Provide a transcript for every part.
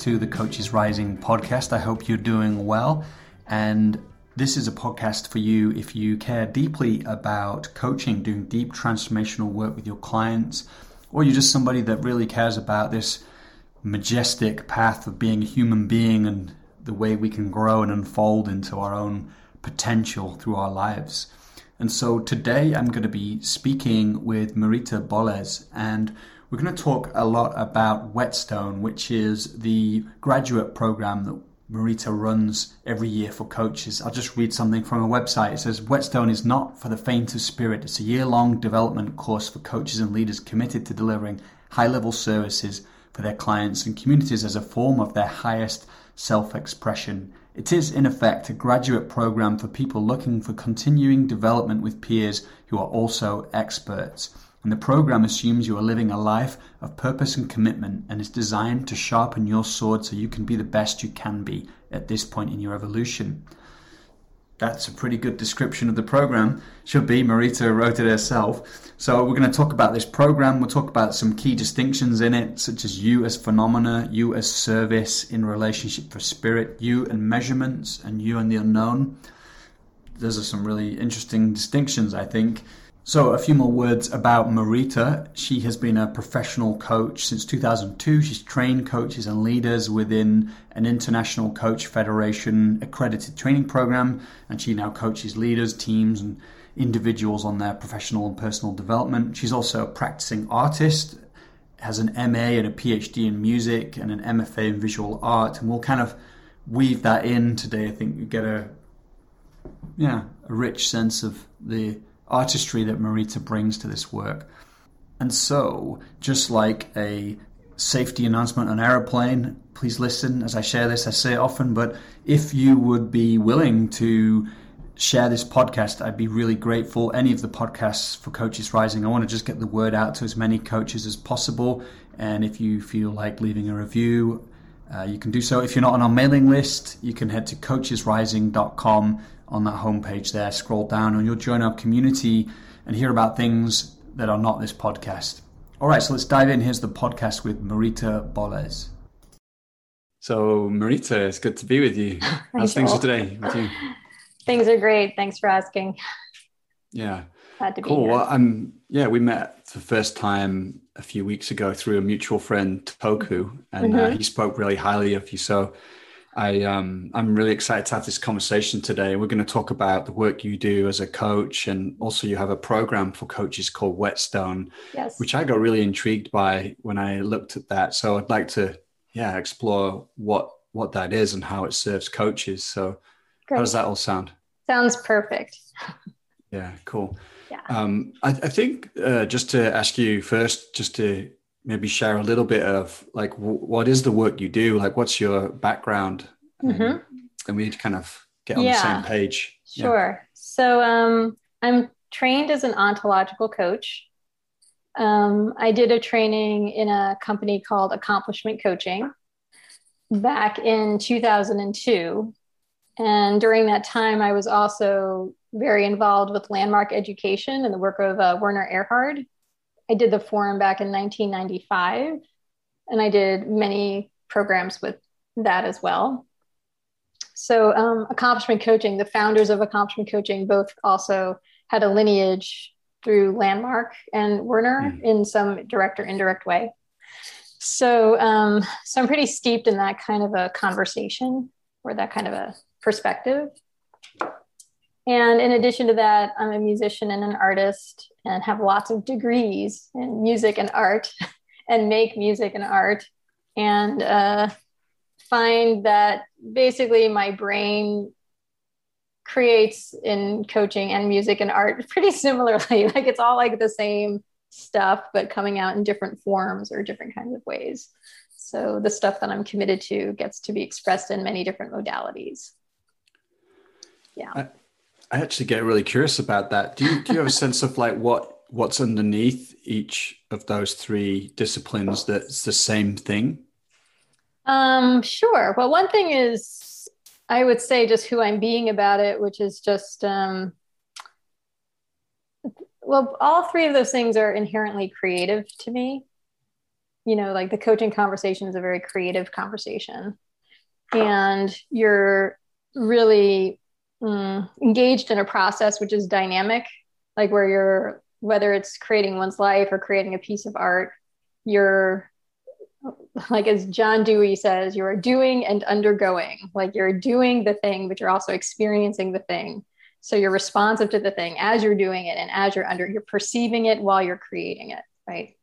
to the Coaches Rising podcast. I hope you're doing well. And this is a podcast for you if you care deeply about coaching, doing deep transformational work with your clients, or you're just somebody that really cares about this majestic path of being a human being and the way we can grow and unfold into our own potential through our lives. And so today I'm going to be speaking with Marita Boles, and we're going to talk a lot about Whetstone, which is the graduate program that Marita runs every year for coaches. I'll just read something from her website. It says Whetstone is not for the faint of spirit. It's a year long development course for coaches and leaders committed to delivering high level services for their clients and communities as a form of their highest self expression. It is, in effect, a graduate program for people looking for continuing development with peers who are also experts. And the program assumes you are living a life of purpose and commitment and is designed to sharpen your sword so you can be the best you can be at this point in your evolution. That's a pretty good description of the program. Should be. Marita wrote it herself. So we're going to talk about this program. We'll talk about some key distinctions in it, such as you as phenomena, you as service in relationship for spirit, you and measurements, and you and the unknown. Those are some really interesting distinctions, I think. So, a few more words about Marita. She has been a professional coach since 2002. She's trained coaches and leaders within an International Coach Federation accredited training program, and she now coaches leaders, teams, and individuals on their professional and personal development. She's also a practicing artist, has an MA and a PhD in music, and an MFA in visual art, and we'll kind of weave that in today. I think you get a yeah a rich sense of the artistry that Marita brings to this work. And so, just like a safety announcement on aeroplane, please listen as I share this. I say it often, but if you would be willing to share this podcast, I'd be really grateful. Any of the podcasts for Coaches Rising, I want to just get the word out to as many coaches as possible. And if you feel like leaving a review, uh, you can do so. If you're not on our mailing list, you can head to coachesrising.com on that homepage there, scroll down, and you'll join our community and hear about things that are not this podcast. All right, so let's dive in. Here's the podcast with Marita Boles. So, Marita, it's good to be with you. How's things today with you? Things are great. Thanks for asking. Yeah. Glad to cool. be here. Well, I'm, yeah, we met the first time a few weeks ago through a mutual friend, Toku, and uh, mm-hmm. uh, he spoke really highly of you. So I um, I'm really excited to have this conversation today. We're going to talk about the work you do as a coach, and also you have a program for coaches called Whetstone, yes. which I got really intrigued by when I looked at that. So I'd like to, yeah, explore what what that is and how it serves coaches. So Great. how does that all sound? Sounds perfect. yeah, cool. Yeah. Um, I, I think uh, just to ask you first, just to maybe share a little bit of like w- what is the work you do? Like what's your background? Mm-hmm. and we kind of get on yeah. the same page. Sure. Yeah. so um, i'm trained as an ontological coach. Um, i did a training in a company called accomplishment coaching back in 2002 and during that time i was also very involved with landmark education and the work of uh, werner erhard I did the forum back in 1995, and I did many programs with that as well. So, um, accomplishment coaching, the founders of accomplishment coaching both also had a lineage through Landmark and Werner mm. in some direct or indirect way. So, um, so I'm pretty steeped in that kind of a conversation or that kind of a perspective. And in addition to that, I'm a musician and an artist and have lots of degrees in music and art and make music and art. And uh, find that basically my brain creates in coaching and music and art pretty similarly. Like it's all like the same stuff, but coming out in different forms or different kinds of ways. So the stuff that I'm committed to gets to be expressed in many different modalities. Yeah. I actually get really curious about that. Do you do you have a sense of like what what's underneath each of those three disciplines that's the same thing? Um, sure. Well, one thing is I would say just who I'm being about it, which is just um, well, all three of those things are inherently creative to me. you know, like the coaching conversation is a very creative conversation. And you're really mm, engaged in a process which is dynamic, like where you're, whether it's creating one's life or creating a piece of art, you're like as John Dewey says, you are doing and undergoing. Like you're doing the thing, but you're also experiencing the thing. So you're responsive to the thing as you're doing it and as you're under, you're perceiving it while you're creating it, right?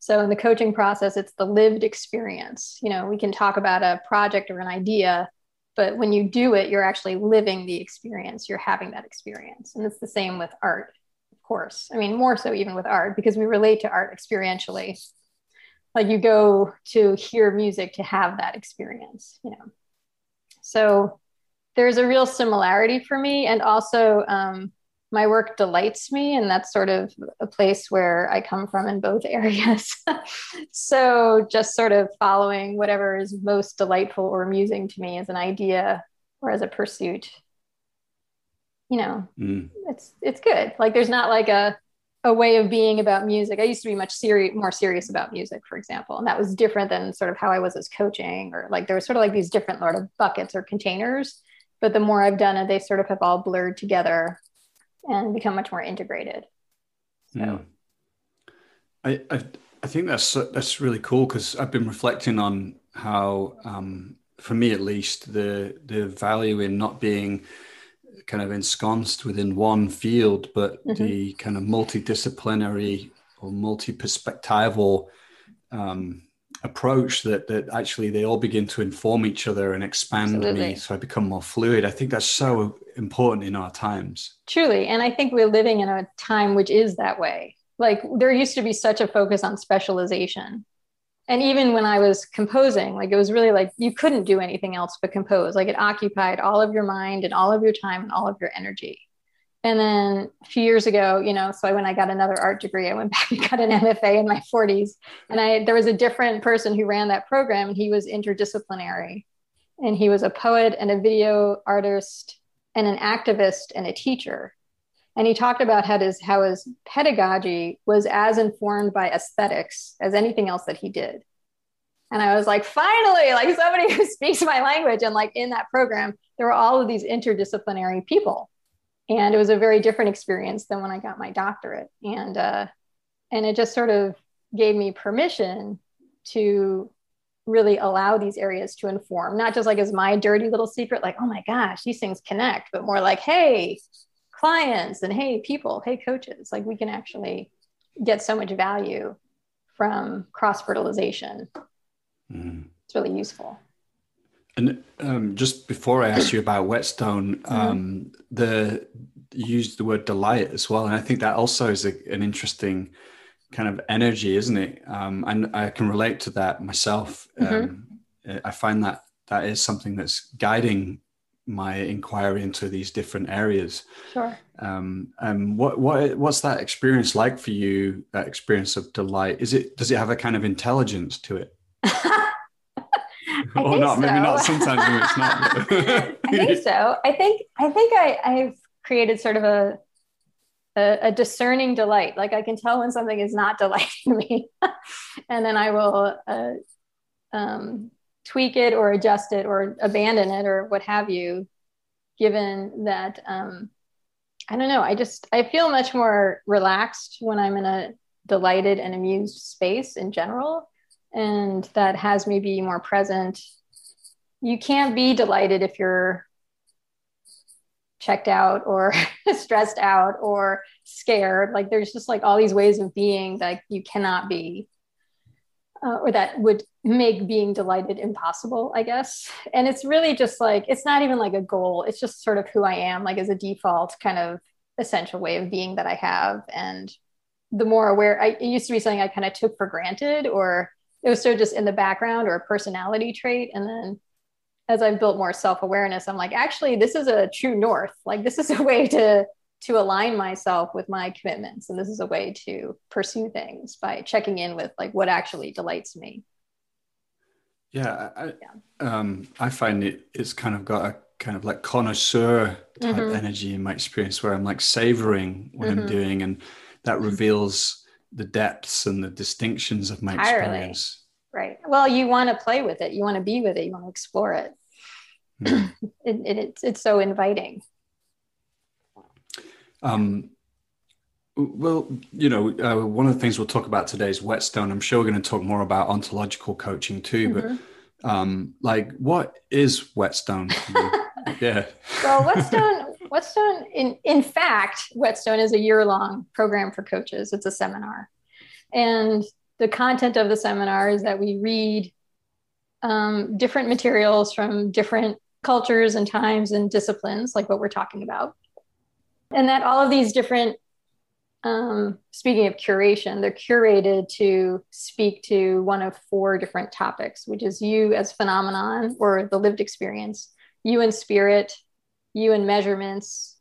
So in the coaching process, it's the lived experience. You know, we can talk about a project or an idea, but when you do it, you're actually living the experience. You're having that experience. And it's the same with art, of course. I mean, more so even with art, because we relate to art experientially. Like you go to hear music to have that experience, you know. So there's a real similarity for me. And also, um, my work delights me and that's sort of a place where i come from in both areas so just sort of following whatever is most delightful or amusing to me as an idea or as a pursuit you know mm. it's it's good like there's not like a a way of being about music. I used to be much serious, more serious about music, for example, and that was different than sort of how I was as coaching, or like there was sort of like these different sort of buckets or containers. But the more I've done it, they sort of have all blurred together and become much more integrated. So. Yeah. I, I, I think that's that's really cool because I've been reflecting on how, um, for me at least, the the value in not being kind of ensconced within one field, but mm-hmm. the kind of multidisciplinary or multi-perspectival um, approach that that actually they all begin to inform each other and expand Absolutely. me so I become more fluid. I think that's so important in our times. Truly. And I think we're living in a time which is that way. Like there used to be such a focus on specialization. And even when I was composing, like it was really like you couldn't do anything else but compose. Like it occupied all of your mind and all of your time and all of your energy. And then a few years ago, you know, so when I got another art degree, I went back and got an MFA in my 40s. And I there was a different person who ran that program, and he was interdisciplinary. And he was a poet and a video artist and an activist and a teacher. And he talked about how his how his pedagogy was as informed by aesthetics as anything else that he did. And I was like, finally, like somebody who speaks my language. And like in that program, there were all of these interdisciplinary people and it was a very different experience than when I got my doctorate. And uh, and it just sort of gave me permission to really allow these areas to inform, not just like as my dirty little secret, like oh my gosh, these things connect, but more like hey, clients and hey people, hey coaches, like we can actually get so much value from cross fertilization. Mm. It's really useful. And um, just before I ask you about Whetstone, mm-hmm. um, the you used the word delight as well, and I think that also is a, an interesting kind of energy, isn't it? Um, and I can relate to that myself. Mm-hmm. Um, I find that that is something that's guiding my inquiry into these different areas. Sure. Um, um, what what what's that experience like for you? That experience of delight is it? Does it have a kind of intelligence to it? or not? So. Maybe not. Sometimes it's not. I think so. I think I think I, I've created sort of a, a, a discerning delight. Like I can tell when something is not delighting me, and then I will uh, um, tweak it or adjust it or abandon it or what have you. Given that, um, I don't know. I just I feel much more relaxed when I'm in a delighted and amused space in general and that has me be more present. You can't be delighted if you're checked out or stressed out or scared. Like there's just like all these ways of being that you cannot be, uh, or that would make being delighted impossible, I guess. And it's really just like, it's not even like a goal. It's just sort of who I am, like as a default kind of essential way of being that I have. And the more aware, I, it used to be something I kind of took for granted or it was sort of just in the background or a personality trait. And then as I've built more self-awareness, I'm like, actually, this is a true north. Like this is a way to to align myself with my commitments. And this is a way to pursue things by checking in with like what actually delights me. Yeah, I, yeah. Um, I find it it's kind of got a kind of like connoisseur type mm-hmm. energy in my experience where I'm like savoring what mm-hmm. I'm doing and that reveals the depths and the distinctions of my experience. Right. Well, you want to play with it. You want to be with it. You want to explore it. Mm. it, it it's, it's so inviting. Um, well, you know, uh, one of the things we'll talk about today is whetstone. I'm sure we're going to talk more about ontological coaching too, mm-hmm. but um, like, what is whetstone? yeah. Well, whetstone, whetstone, in in fact, whetstone is a year long program for coaches. It's a seminar, and the content of the seminar is that we read um, different materials from different cultures and times and disciplines, like what we're talking about, and that all of these different um, speaking of curation, they're curated to speak to one of four different topics, which is you as phenomenon or the lived experience, you in spirit, you and measurements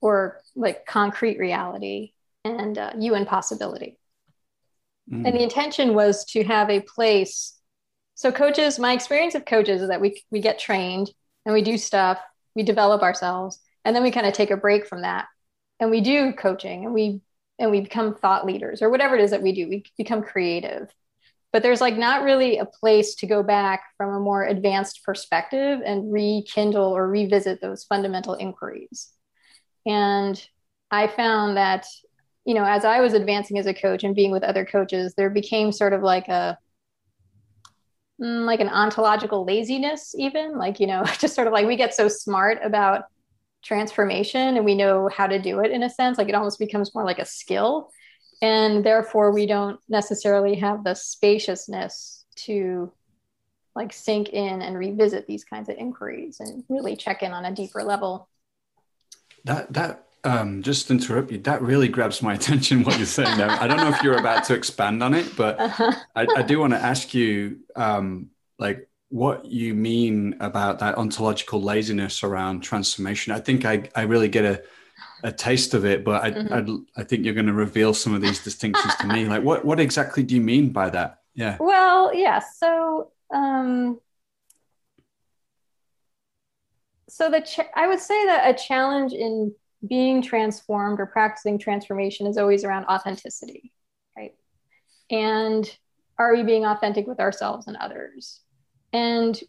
or like concrete reality, and uh, you and possibility. Mm. And the intention was to have a place. So, coaches, my experience of coaches is that we, we get trained and we do stuff, we develop ourselves, and then we kind of take a break from that and we do coaching and we and we become thought leaders or whatever it is that we do we become creative but there's like not really a place to go back from a more advanced perspective and rekindle or revisit those fundamental inquiries. And i found that you know as i was advancing as a coach and being with other coaches there became sort of like a mm, like an ontological laziness even like you know just sort of like we get so smart about transformation and we know how to do it in a sense like it almost becomes more like a skill and therefore we don't necessarily have the spaciousness to like sink in and revisit these kinds of inquiries and really check in on a deeper level that that um, just interrupt you. That really grabs my attention. What you're saying now. I don't know if you're about to expand on it, but uh-huh. I, I, do want to ask you, um, like, what you mean about that ontological laziness around transformation. I think I, I really get a, a taste of it, but I, mm-hmm. I, I think you're going to reveal some of these distinctions to me. Like, what, what exactly do you mean by that? Yeah. Well, yeah. So, um, so the ch- I would say that a challenge in being transformed or practicing transformation is always around authenticity, right? And are we being authentic with ourselves and others? And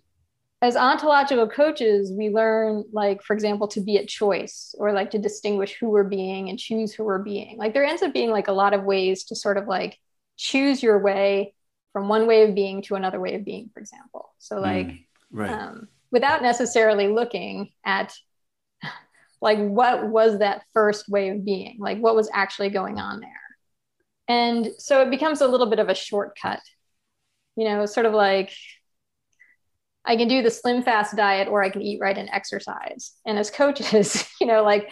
as ontological coaches, we learn, like, for example, to be at choice or like to distinguish who we're being and choose who we're being. Like, there ends up being like a lot of ways to sort of like choose your way from one way of being to another way of being, for example. So, mm, like, mm, right. um, without necessarily looking at like what was that first way of being, like what was actually going on there. And so it becomes a little bit of a shortcut, you know, sort of like I can do the slim fast diet or I can eat right and exercise. And as coaches, you know, like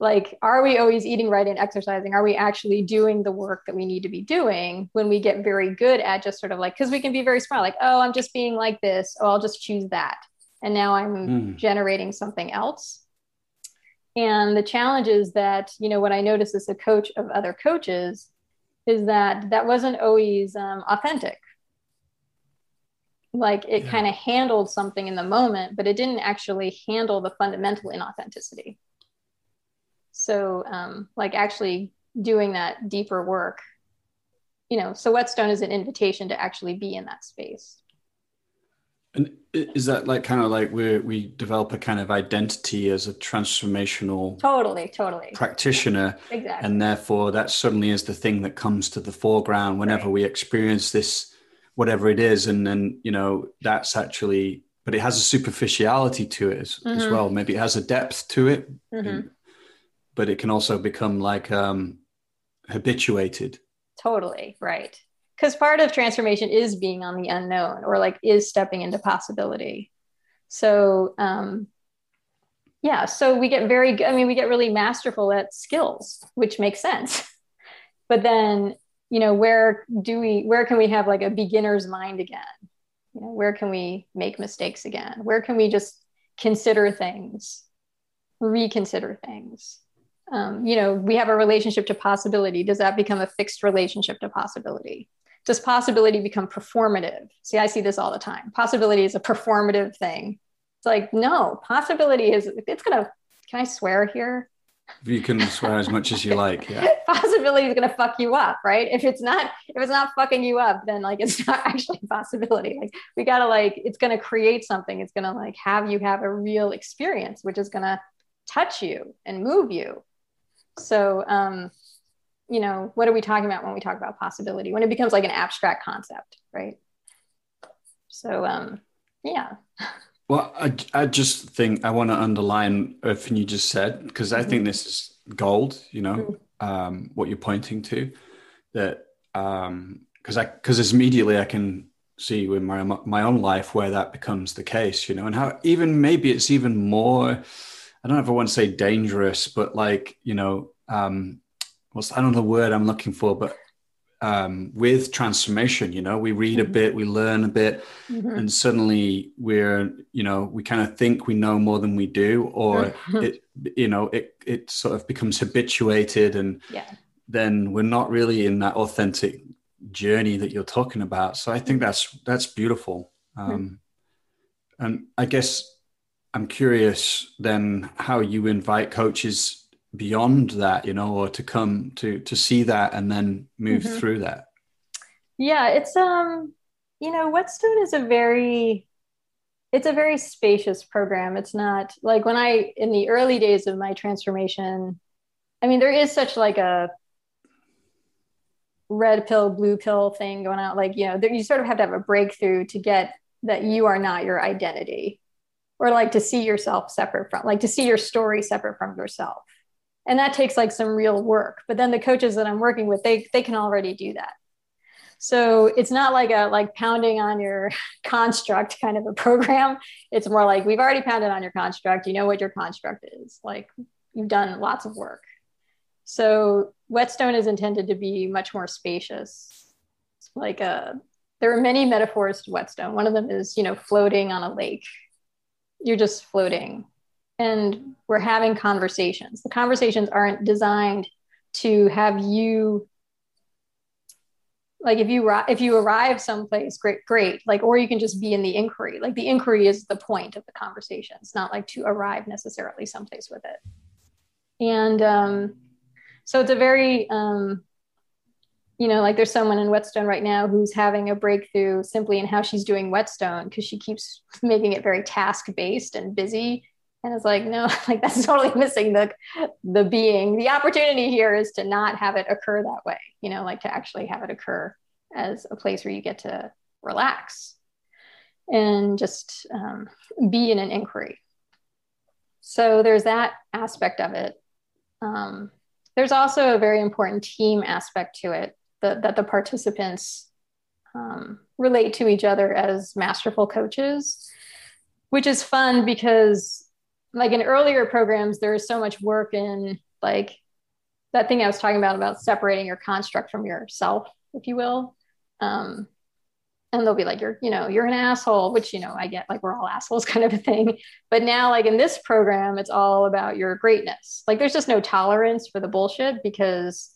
like are we always eating right and exercising? Are we actually doing the work that we need to be doing when we get very good at just sort of like cuz we can be very smart like, "Oh, I'm just being like this. Oh, I'll just choose that." And now I'm mm. generating something else. And the challenge is that, you know, what I notice as a coach of other coaches is that that wasn't always um, authentic like it yeah. kind of handled something in the moment but it didn't actually handle the fundamental inauthenticity so um, like actually doing that deeper work you know so whetstone is an invitation to actually be in that space and is that like kind of like we we develop a kind of identity as a transformational totally totally practitioner exactly and therefore that suddenly is the thing that comes to the foreground whenever right. we experience this whatever it is and then you know that's actually but it has a superficiality to it as, mm-hmm. as well. Maybe it has a depth to it mm-hmm. but it can also become like um habituated. Totally right. Because part of transformation is being on the unknown or like is stepping into possibility. So um yeah so we get very i mean we get really masterful at skills which makes sense. But then you know where do we where can we have like a beginner's mind again? You know where can we make mistakes again? Where can we just consider things reconsider things? Um, you know we have a relationship to possibility. Does that become a fixed relationship to possibility? Does possibility become performative? See i see this all the time. Possibility is a performative thing. It's like no possibility is it's gonna can i swear here You can swear as much as you like. Yeah. possibility is going to fuck you up, right? If it's not, if it's not fucking you up, then like it's not actually a possibility. Like we got to like, it's going to create something. It's going to like have you have a real experience, which is going to touch you and move you. So, um, you know, what are we talking about when we talk about possibility? When it becomes like an abstract concept, right? So, um, yeah. Well, I, I just think I want to underline everything you just said because I mm-hmm. think this is gold. You know, mm-hmm. um, what you're pointing to, that because um, I because immediately I can see in my my own life where that becomes the case. You know, and how even maybe it's even more. I don't know if I want to say dangerous, but like you know, um, what's I don't know the word I'm looking for, but um, with transformation, you know, we read a mm-hmm. bit, we learn a bit, mm-hmm. and suddenly we're, you know, we kind of think we know more than we do, or mm-hmm. it, you know, it it sort of becomes habituated, and yeah. then we're not really in that authentic journey that you're talking about. So I think mm-hmm. that's that's beautiful. Mm-hmm. Um, and I guess I'm curious then how you invite coaches beyond that you know or to come to to see that and then move mm-hmm. through that? Yeah it's um you know whetstone is a very it's a very spacious program. It's not like when i in the early days of my transformation i mean there is such like a red pill blue pill thing going out like you know there, you sort of have to have a breakthrough to get that you are not your identity or like to see yourself separate from like to see your story separate from yourself and that takes like some real work. But then the coaches that i'm working with they they can already do that. So it's not like a like pounding on your construct kind of a program. It's more like we've already pounded on your construct. You know what your construct is. Like you've done lots of work. So whetstone is intended to be much more spacious. It's like a uh, there are many metaphors to whetstone. One of them is you know floating on a lake. You're just floating and we're having conversations. The conversations aren't designed to have you like if you if you arrive someplace great great. Like or you can just be in the inquiry. Like the inquiry is the point of the conversation. It's not like to arrive necessarily someplace with it. And um, so it's a very um, you know like there's someone in whetstone right now who's having a breakthrough simply in how she's doing whetstone because she keeps making it very task based and busy and it's like no like that's totally missing the the being. The opportunity here is to not have it occur that way you know like to actually have it occur as a place where you get to relax and just um, be in an inquiry. So there's that aspect of it. Um, there's also a very important team aspect to it that, that the participants um, relate to each other as masterful coaches which is fun because like in earlier programs there is so much work in like that thing i was talking about about separating your construct from yourself if you will. Um, and they'll be like you're you know you're an asshole which you know i get like we're all assholes kind of a thing. But now like in this program it's all about your greatness. Like there's just no tolerance for the bullshit because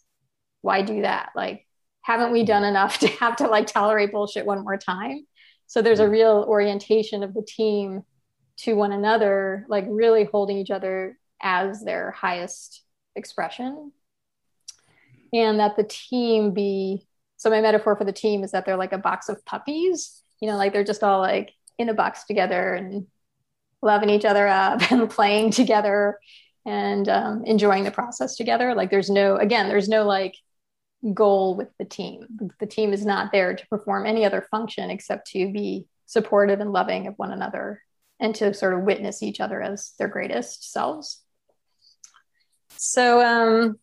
why do that? Like haven't we done enough to have to like tolerate bullshit one more time? So there's a real orientation of the team to one another, like really holding each other as their highest expression. And that the team be so, my metaphor for the team is that they're like a box of puppies, you know, like they're just all like in a box together and loving each other up and playing together and um, enjoying the process together. Like, there's no, again, there's no like goal with the team. The team is not there to perform any other function except to be supportive and loving of one another and to sort of witness each other as their greatest selves. So um,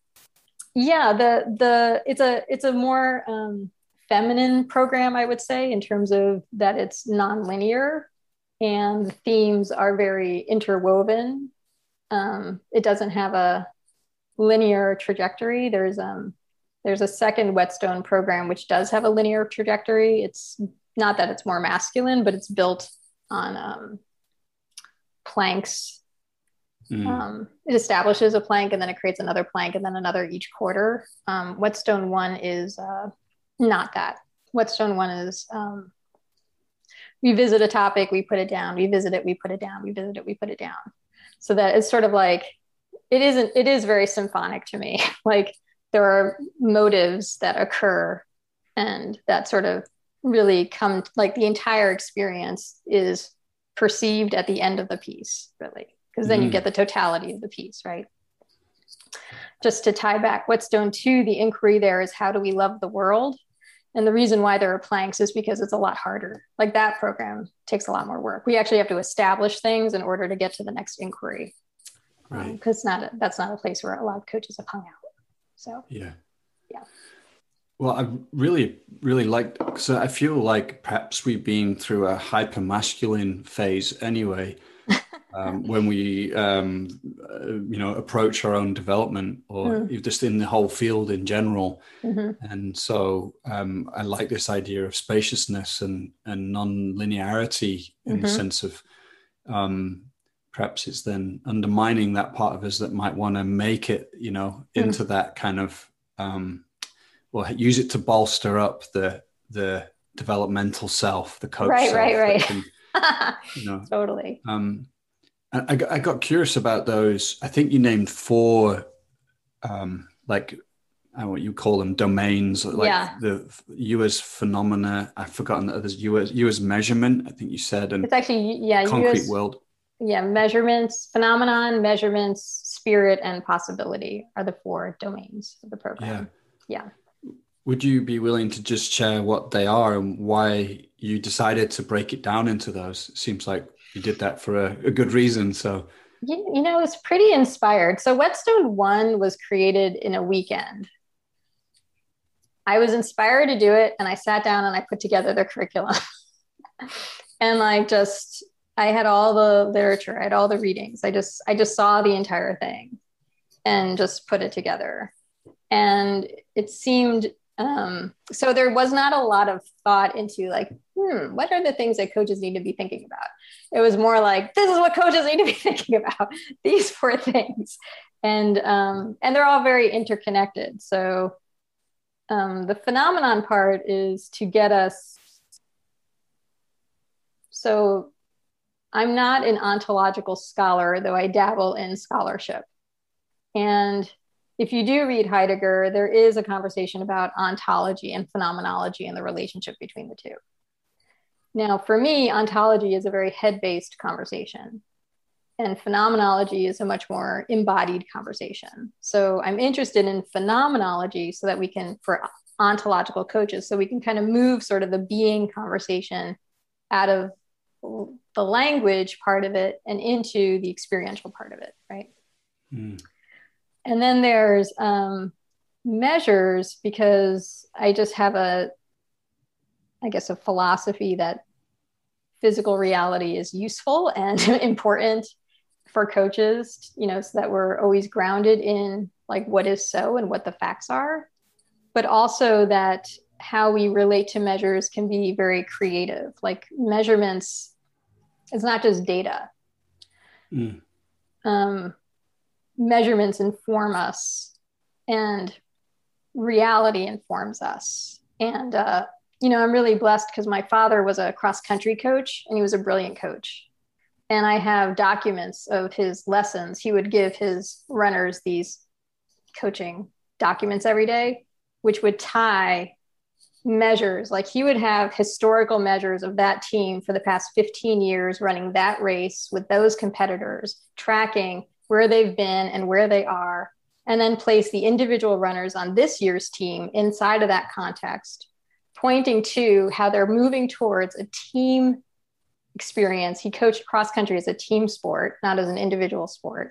yeah, the the it's a it's a more um, feminine program, I would say, in terms of that it's nonlinear and the themes are very interwoven. Um, it doesn't have a linear trajectory. There's um there's a second whetstone program which does have a linear trajectory. It's not that it's more masculine, but it's built on um, planks. Mm. Um, it establishes a plank and then it creates another plank and then another each quarter. Um, Whetstone one is uh, not that. Whetstone one is um, we visit a topic, we put it down, we visit it, we put it down, we visit it, we put it down. So that it's sort of like it isn't it is very symphonic to me like there are motives that occur and that sort of really come like the entire experience is perceived at the end of the piece really because then mm. you get the totality of the piece right? Just to tie back whetstone to the inquiry there is how do we love the world? And the reason why there are planks is because it's a lot harder. Like that program takes a lot more work. We actually have to establish things in order to get to the next inquiry. Right. Because um, not a, that's not a place where a lot of coaches have hung out. So yeah. yeah well, I really, really like. So I feel like perhaps we've been through a hyper masculine phase anyway, um, when we, um, uh, you know, approach our own development or mm. just in the whole field in general. Mm-hmm. And so um, I like this idea of spaciousness and and non-linearity in mm-hmm. the sense of um, perhaps it's then undermining that part of us that might want to make it, you know, mm. into mm. that kind of um, well use it to bolster up the the developmental self the coach right self right right. can, you know. Totally. Um I, I got curious about those i think you named four um like what you call them domains like yeah. the you as phenomena i've forgotten that there's you as you as measurement i think you said and it's actually yeah concrete world. Yeah measurements phenomenon measurements spirit and possibility are the four domains of the program. Yeah, yeah. Would you be willing to just share what they are and why you decided to break it down into those? It seems like you did that for a, a good reason. So, you, you know, it's pretty inspired. So, Whetstone 1 was created in a weekend. I was inspired to do it and I sat down and I put together the curriculum. and like just I had all the literature, I had all the readings. I just I just saw the entire thing and just put it together. And it seemed um, so there was not a lot of thought into like, hmm, what are the things that coaches need to be thinking about? It was more like, this is what coaches need to be thinking about. These four things, and um, and they're all very interconnected. So um, the phenomenon part is to get us. So I'm not an ontological scholar, though I dabble in scholarship, and if you do read Heidegger, there is a conversation about ontology and phenomenology and the relationship between the two. Now, for me, ontology is a very head based conversation, and phenomenology is a much more embodied conversation. So I'm interested in phenomenology so that we can, for ontological coaches, so we can kind of move sort of the being conversation out of the language part of it and into the experiential part of it, right? Mm. And then there's um, measures because I just have a, I guess, a philosophy that physical reality is useful and important for coaches, you know, so that we're always grounded in like what is so and what the facts are, but also that how we relate to measures can be very creative. Like measurements, it's not just data. Mm. Um, measurements inform us and reality informs us. And, uh, you know, I'm really blessed because my father was a cross country coach and he was a brilliant coach. And I have documents of his lessons. He would give his runners these coaching documents every day, which would tie measures. Like he would have historical measures of that team for the past 15 years running that race with those competitors, tracking where they've been and where they are, and then place the individual runners on this year's team inside of that context, pointing to how they're moving towards a team experience. He coached cross country as a team sport, not as an individual sport,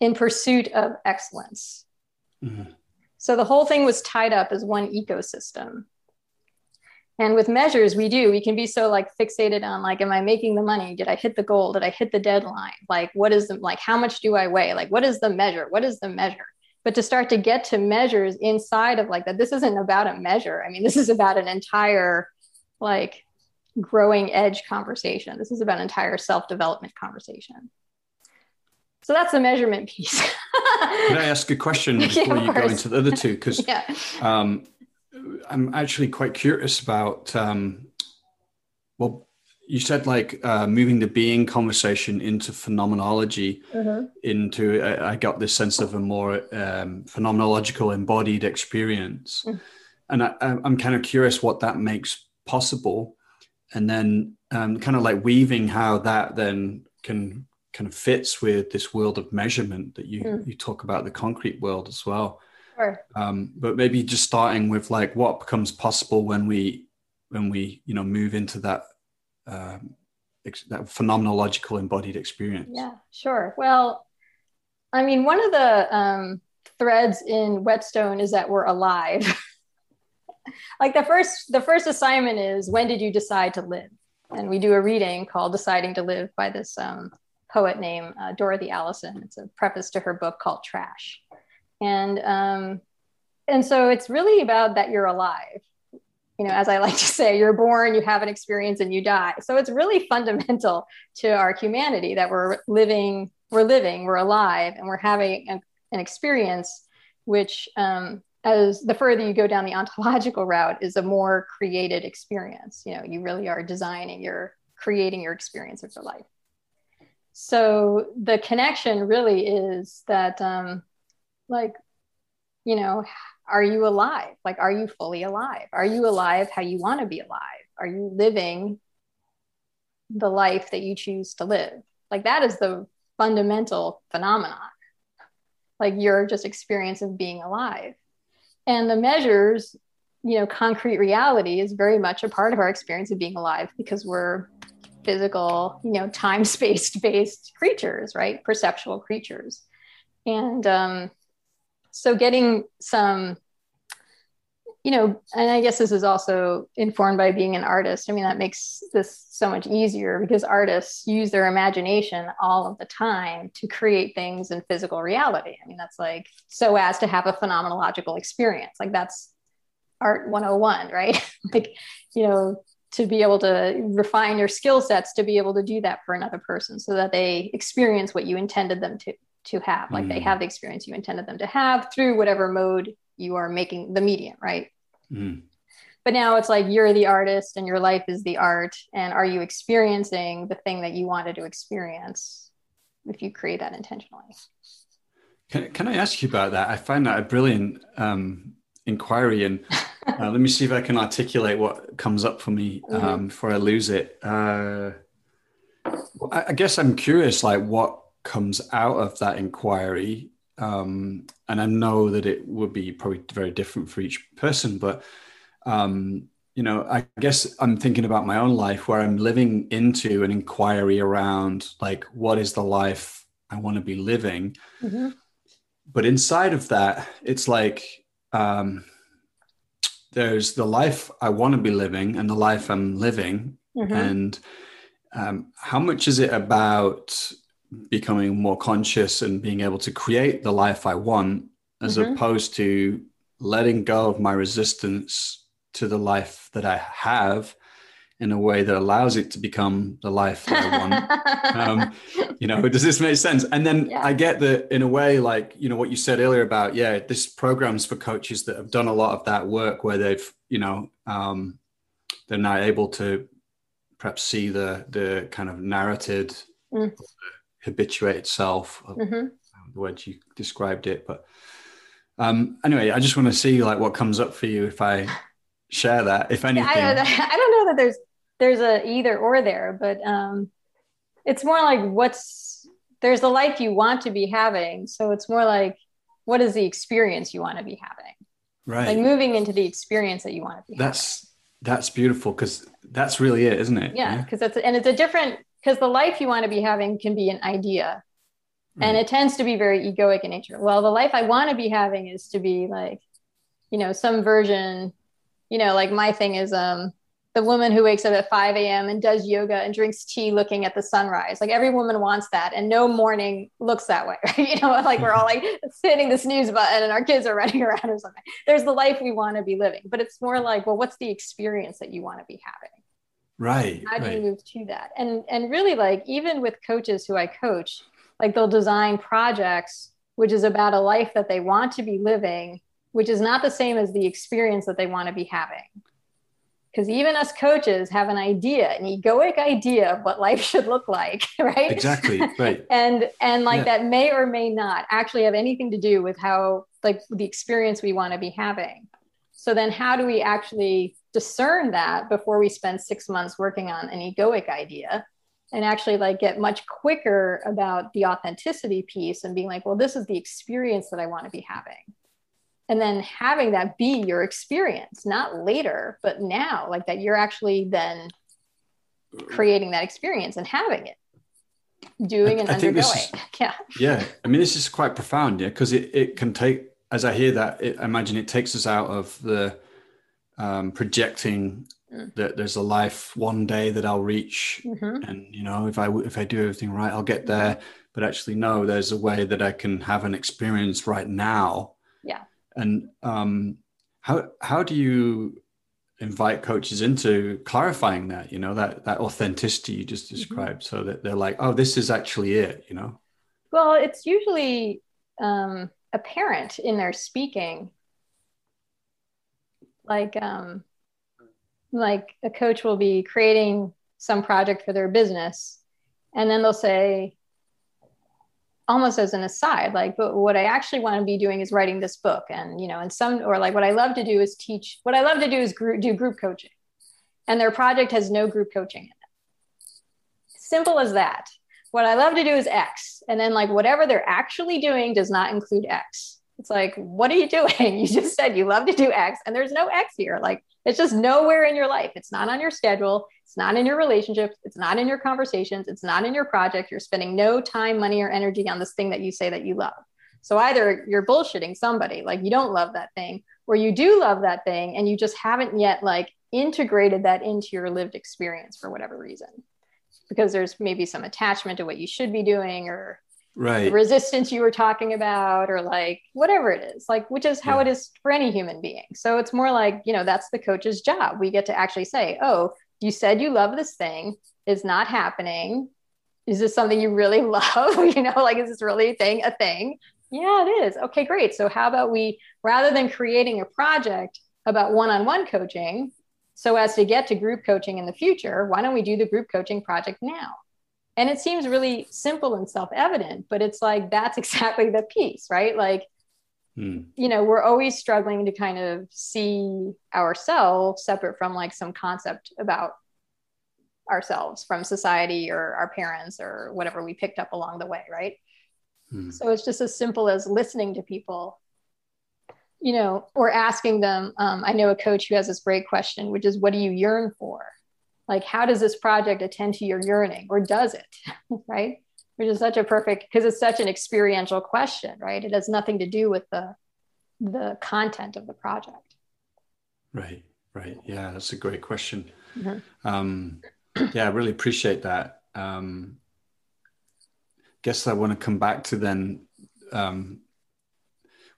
in pursuit of excellence. Mm-hmm. So the whole thing was tied up as one ecosystem. And with measures, we do, we can be so like fixated on like, am I making the money? Did I hit the goal? Did I hit the deadline? Like, what is the, like, how much do I weigh? Like, what is the measure? What is the measure? But to start to get to measures inside of like that, this isn't about a measure. I mean, this is about an entire like growing edge conversation. This is about an entire self development conversation. So that's the measurement piece. Can I ask a question before yeah, you go into the other two? Because yeah. um, I'm actually quite curious about, um, well, you said like uh, moving the being conversation into phenomenology, mm-hmm. into I, I, got this sense of a more um, phenomenological embodied experience, mm-hmm. and I, am kind of curious what that makes possible, and then um, kind of like weaving how that then can kind of fits with this world of measurement that you mm. you talk about the concrete world as well. Sure. Um, but maybe just starting with like what becomes possible when we when we you know move into that um, ex- that phenomenological embodied experience. Yeah, sure. Well, I mean, one of the um, threads in Whetstone is that we're alive. like the first, the first assignment is when did you decide to live? And we do a reading called "Deciding to Live" by this um, poet named uh, Dorothy Allison. It's a preface to her book called Trash, and um, and so it's really about that you're alive you know, as I like to say, you're born, you have an experience, and you die. So it's really fundamental to our humanity that we're living, we're living, we're alive, and we're having a, an experience, which, um, as the further you go down the ontological route, is a more created experience. You know, you really are designing, you're creating your experience of your life. So the connection really is that, um, like, you know, are you alive? Like, are you fully alive? Are you alive how you want to be alive? Are you living the life that you choose to live? Like, that is the fundamental phenomenon. Like, your just experience of being alive. And the measures, you know, concrete reality is very much a part of our experience of being alive because we're physical, you know, time space based creatures, right? Perceptual creatures. And, um, so getting some you know and i guess this is also informed by being an artist. I mean that makes this so much easier because artists use their imagination all of the time to create things in physical reality. I mean that's like so as to have a phenomenological experience. Like that's art 101 right? Like you know to be able to refine your skill sets to be able to do that for another person so that they experience what you intended them to to have like mm. they have the experience you intended them to have through whatever mode you are making the medium right mm. but now it's like you're the artist and your life is the art and are you experiencing the thing that you wanted to experience if you create that intentionally can, can i ask you about that i find that a brilliant um, inquiry and uh, let me see if i can articulate what comes up for me um, mm-hmm. before i lose it uh, I guess i'm curious like what comes out of that inquiry um, and i know that it would be probably very different for each person but um, you know i guess i'm thinking about my own life where i'm living into an inquiry around like what is the life i want to be living mm-hmm. but inside of that it's like um, there's the life i want to be living and the life i'm living mm-hmm. and um, how much is it about becoming more conscious and being able to create the life I want, as mm-hmm. opposed to letting go of my resistance to the life that I have in a way that allows it to become the life that I want. um, you know, does this make sense? And then yeah. I get that in a way, like, you know, what you said earlier about, yeah, this program's for coaches that have done a lot of that work where they've, you know, um, they're now able to perhaps see the, the kind of narrated, mm habituate itself mm-hmm. the word you described it but um anyway i just want to see like what comes up for you if i share that if anything I, I don't know that there's there's a either or there but um it's more like what's there's the life you want to be having so it's more like what is the experience you want to be having right like moving into the experience that you want to be that's having. that's beautiful because that's really it isn't it yeah because yeah? it's and it's a different because the life you want to be having can be an idea mm. and it tends to be very egoic in nature well the life i want to be having is to be like you know some version you know like my thing is um the woman who wakes up at 5 a.m. and does yoga and drinks tea looking at the sunrise. Like every woman wants that. And no morning looks that way. Right? You know, like we're all like hitting the snooze button and our kids are running around or something. There's the life we want to be living. But it's more like, well, what's the experience that you want to be having? Right how do right. you move to that? And and really like even with coaches who i coach like they'll design projects which is about a life that they want to be living which is not the same as the experience that they want to be having. Because even us coaches have an idea an egoic idea of what life should look like right? Exactly right. And and like yeah. that may or may not actually have anything to do with how like the experience we want to be having. So then how do we actually discern that before we spend six months working on an egoic idea and actually like get much quicker about the authenticity piece and being like well this is the experience that i want to be having. And then having that be your experience not later but now like that you're actually then creating that experience and having it doing and I, I undergoing is, yeah. Yeah. I mean this is quite profound yeah because it, it can take as i hear that it, i imagine it takes us out of the um, projecting mm. that there's a life one day that i'll reach mm-hmm. and you know if i if i do everything right i'll get there but actually no there's a way that i can have an experience right now yeah and um, how how do you invite coaches into clarifying that? You know that that authenticity you just mm-hmm. described, mm-hmm. so that they're like, oh, this is actually it. You know. Well, it's usually um, apparent in their speaking. Like, um, like a coach will be creating some project for their business, and then they'll say, almost as an aside like but what i actually want to be doing is writing this book and you know and some or like what i love to do is teach what i love to do is group, do group coaching and their project has no group coaching in it. Simple as that. What i love to do is x and then like whatever they're actually doing does not include x it's like what are you doing you just said you love to do x and there's no x here like it's just nowhere in your life it's not on your schedule it's not in your relationships. It's not in your conversations. It's not in your project. You're spending no time, money, or energy on this thing that you say that you love. So either you're bullshitting somebody, like you don't love that thing, or you do love that thing and you just haven't yet like integrated that into your lived experience for whatever reason. Because there's maybe some attachment to what you should be doing or right. resistance you were talking about or like whatever it is like which is how yeah. it is for any human being. So it's more like you know that's the coach's job. We get to actually say oh you said you love this thing. Is not happening. Is this something you really love? You know like is this really a thing a thing? Yeah it is. Okay great. So how about we rather than creating a project about one-on-one coaching so as to get to group coaching in the future why don't we do the group coaching project now and it seems really simple and self-evident but it's like that's exactly the piece right like Hmm. you know we're always struggling to kind of see ourselves separate from like some concept about ourselves from society or our parents or whatever we picked up along the way right hmm. so it's just as simple as listening to people you know or asking them um, i know a coach who has this great question which is what do you yearn for like how does this project attend to your yearning or does it right which is such a perfect because it's such an experiential question, right? It has nothing to do with the the content of the project. Right, right. Yeah, that's a great question. Mm-hmm. Um, yeah, I really appreciate that. Um, guess I want to come back to then. Um,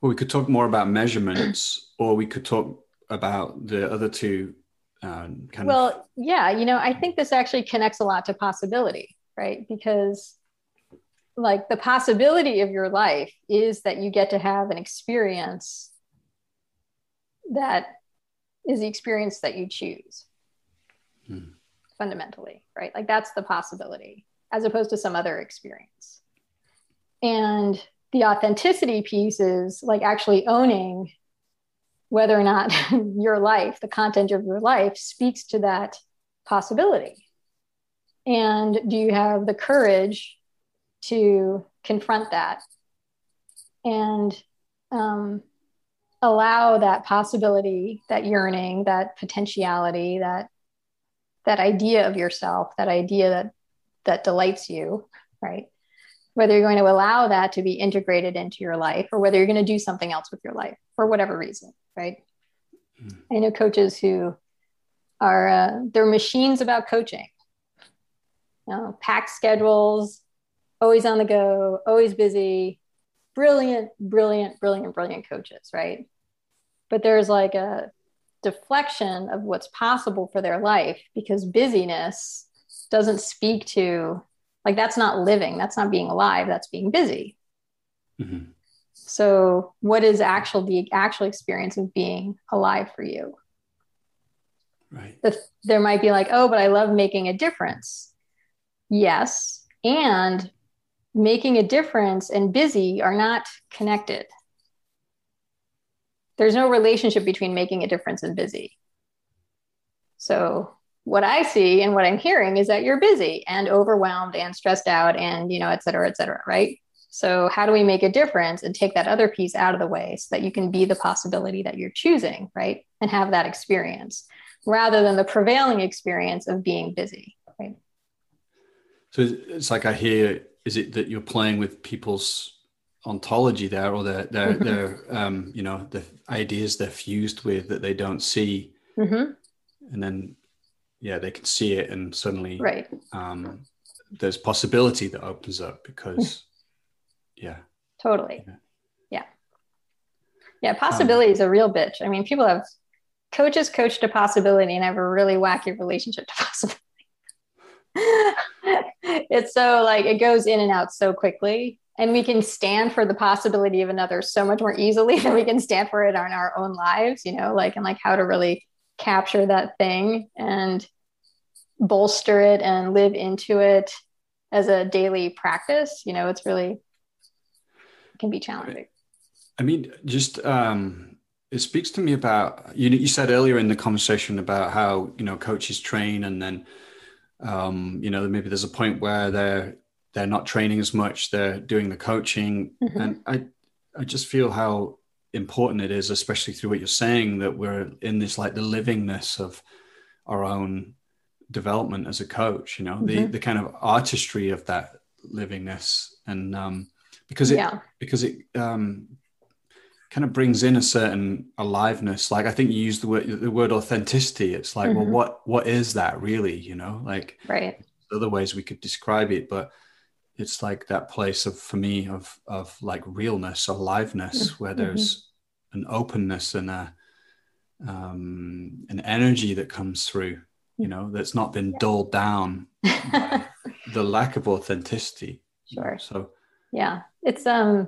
well, we could talk more about measurements, or we could talk about the other two. Uh, kind well, of... yeah, you know, I think this actually connects a lot to possibility, right? Because like the possibility of your life is that you get to have an experience that is the experience that you choose hmm. fundamentally right like that's the possibility as opposed to some other experience and the authenticity piece is like actually owning whether or not your life the content of your life speaks to that possibility and do you have the courage to confront that and um, allow that possibility, that yearning, that potentiality, that that idea of yourself, that idea that that delights you, right? Whether you're going to allow that to be integrated into your life or whether you're going to do something else with your life for whatever reason, right? Mm. I know coaches who are uh, they're machines about coaching. You know, packed schedules, always on the go, always busy, brilliant, brilliant, brilliant, brilliant coaches, right? But there's like a deflection of what's possible for their life because busyness doesn't speak to like that's not living that's not being alive that's being busy mm-hmm. so what is actual the actual experience of being alive for you Right. The, there might be like, oh, but I love making a difference. Yes. And making a difference and busy are not connected. There's no relationship between making a difference and busy. So what I see and what I'm hearing is that you're busy and overwhelmed and stressed out and, you know, et cetera, et cetera, right? So, how do we make a difference and take that other piece out of the way so that you can be the possibility that you're choosing, right? And have that experience rather than the prevailing experience of being busy, right? So, it's like I hear is it that you're playing with people's ontology there or their, their, mm-hmm. their um, you know, the ideas they're fused with that they don't see? Mm-hmm. And then, yeah, they can see it and suddenly, right. Um, there's possibility that opens up because yeah. Totally. Yeah. Yeah, yeah possibility um, is a real bitch. I mean people have coaches coach to possibility and have a really wacky relationship to possibility. It's so like it goes in and out so quickly. And we can stand for the possibility of another so much more easily than we can stand for it on our own lives you know like and like how to really capture that thing and bolster it and live into it as a daily practice you know it's really can be challenging. I mean, just um, it speaks to me about you. You said earlier in the conversation about how you know coaches train, and then um, you know maybe there's a point where they're they're not training as much; they're doing the coaching, mm-hmm. and I I just feel how important it is, especially through what you're saying, that we're in this like the livingness of our own development as a coach. You know, mm-hmm. the the kind of artistry of that livingness, and um, because it yeah. because it um, kind of brings in a certain aliveness. Like I think you use the word the word authenticity. It's like, mm-hmm. well, what what is that really? You know, like right. Other ways we could describe it, but it's like that place of for me of of like realness, aliveness, mm-hmm. where there's an openness and a um, an energy that comes through. You know, that's not been yeah. dulled down by the lack of authenticity. Sure. So yeah it's um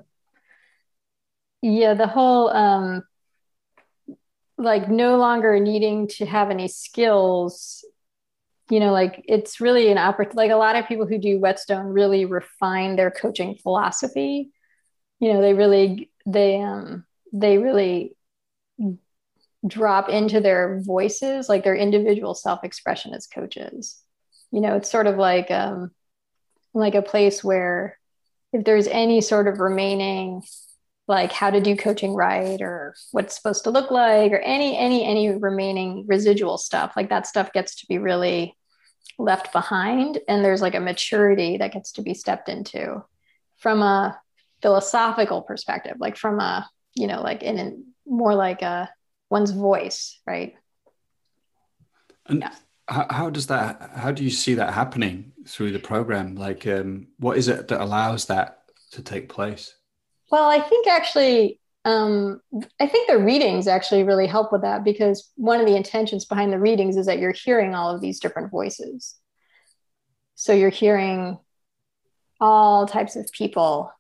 yeah the whole um like no longer needing to have any skills you know like it's really an opportunity like a lot of people who do whetstone really refine their coaching philosophy. You know they really they um they really drop into their voices like their individual self-expression as coaches. You know it's sort of like um like a place where if there's any sort of remaining like how to do coaching right or what's supposed to look like or any any any remaining residual stuff like that stuff gets to be really left behind and there's like a maturity that gets to be stepped into from a philosophical perspective like from a you know like in, in more like a one's voice right and yeah. how, how does that how do you see that happening through the program? Like, um, what is it that allows that to take place? Well, I think actually, um, I think the readings actually really help with that because one of the intentions behind the readings is that you're hearing all of these different voices. So you're hearing all types of people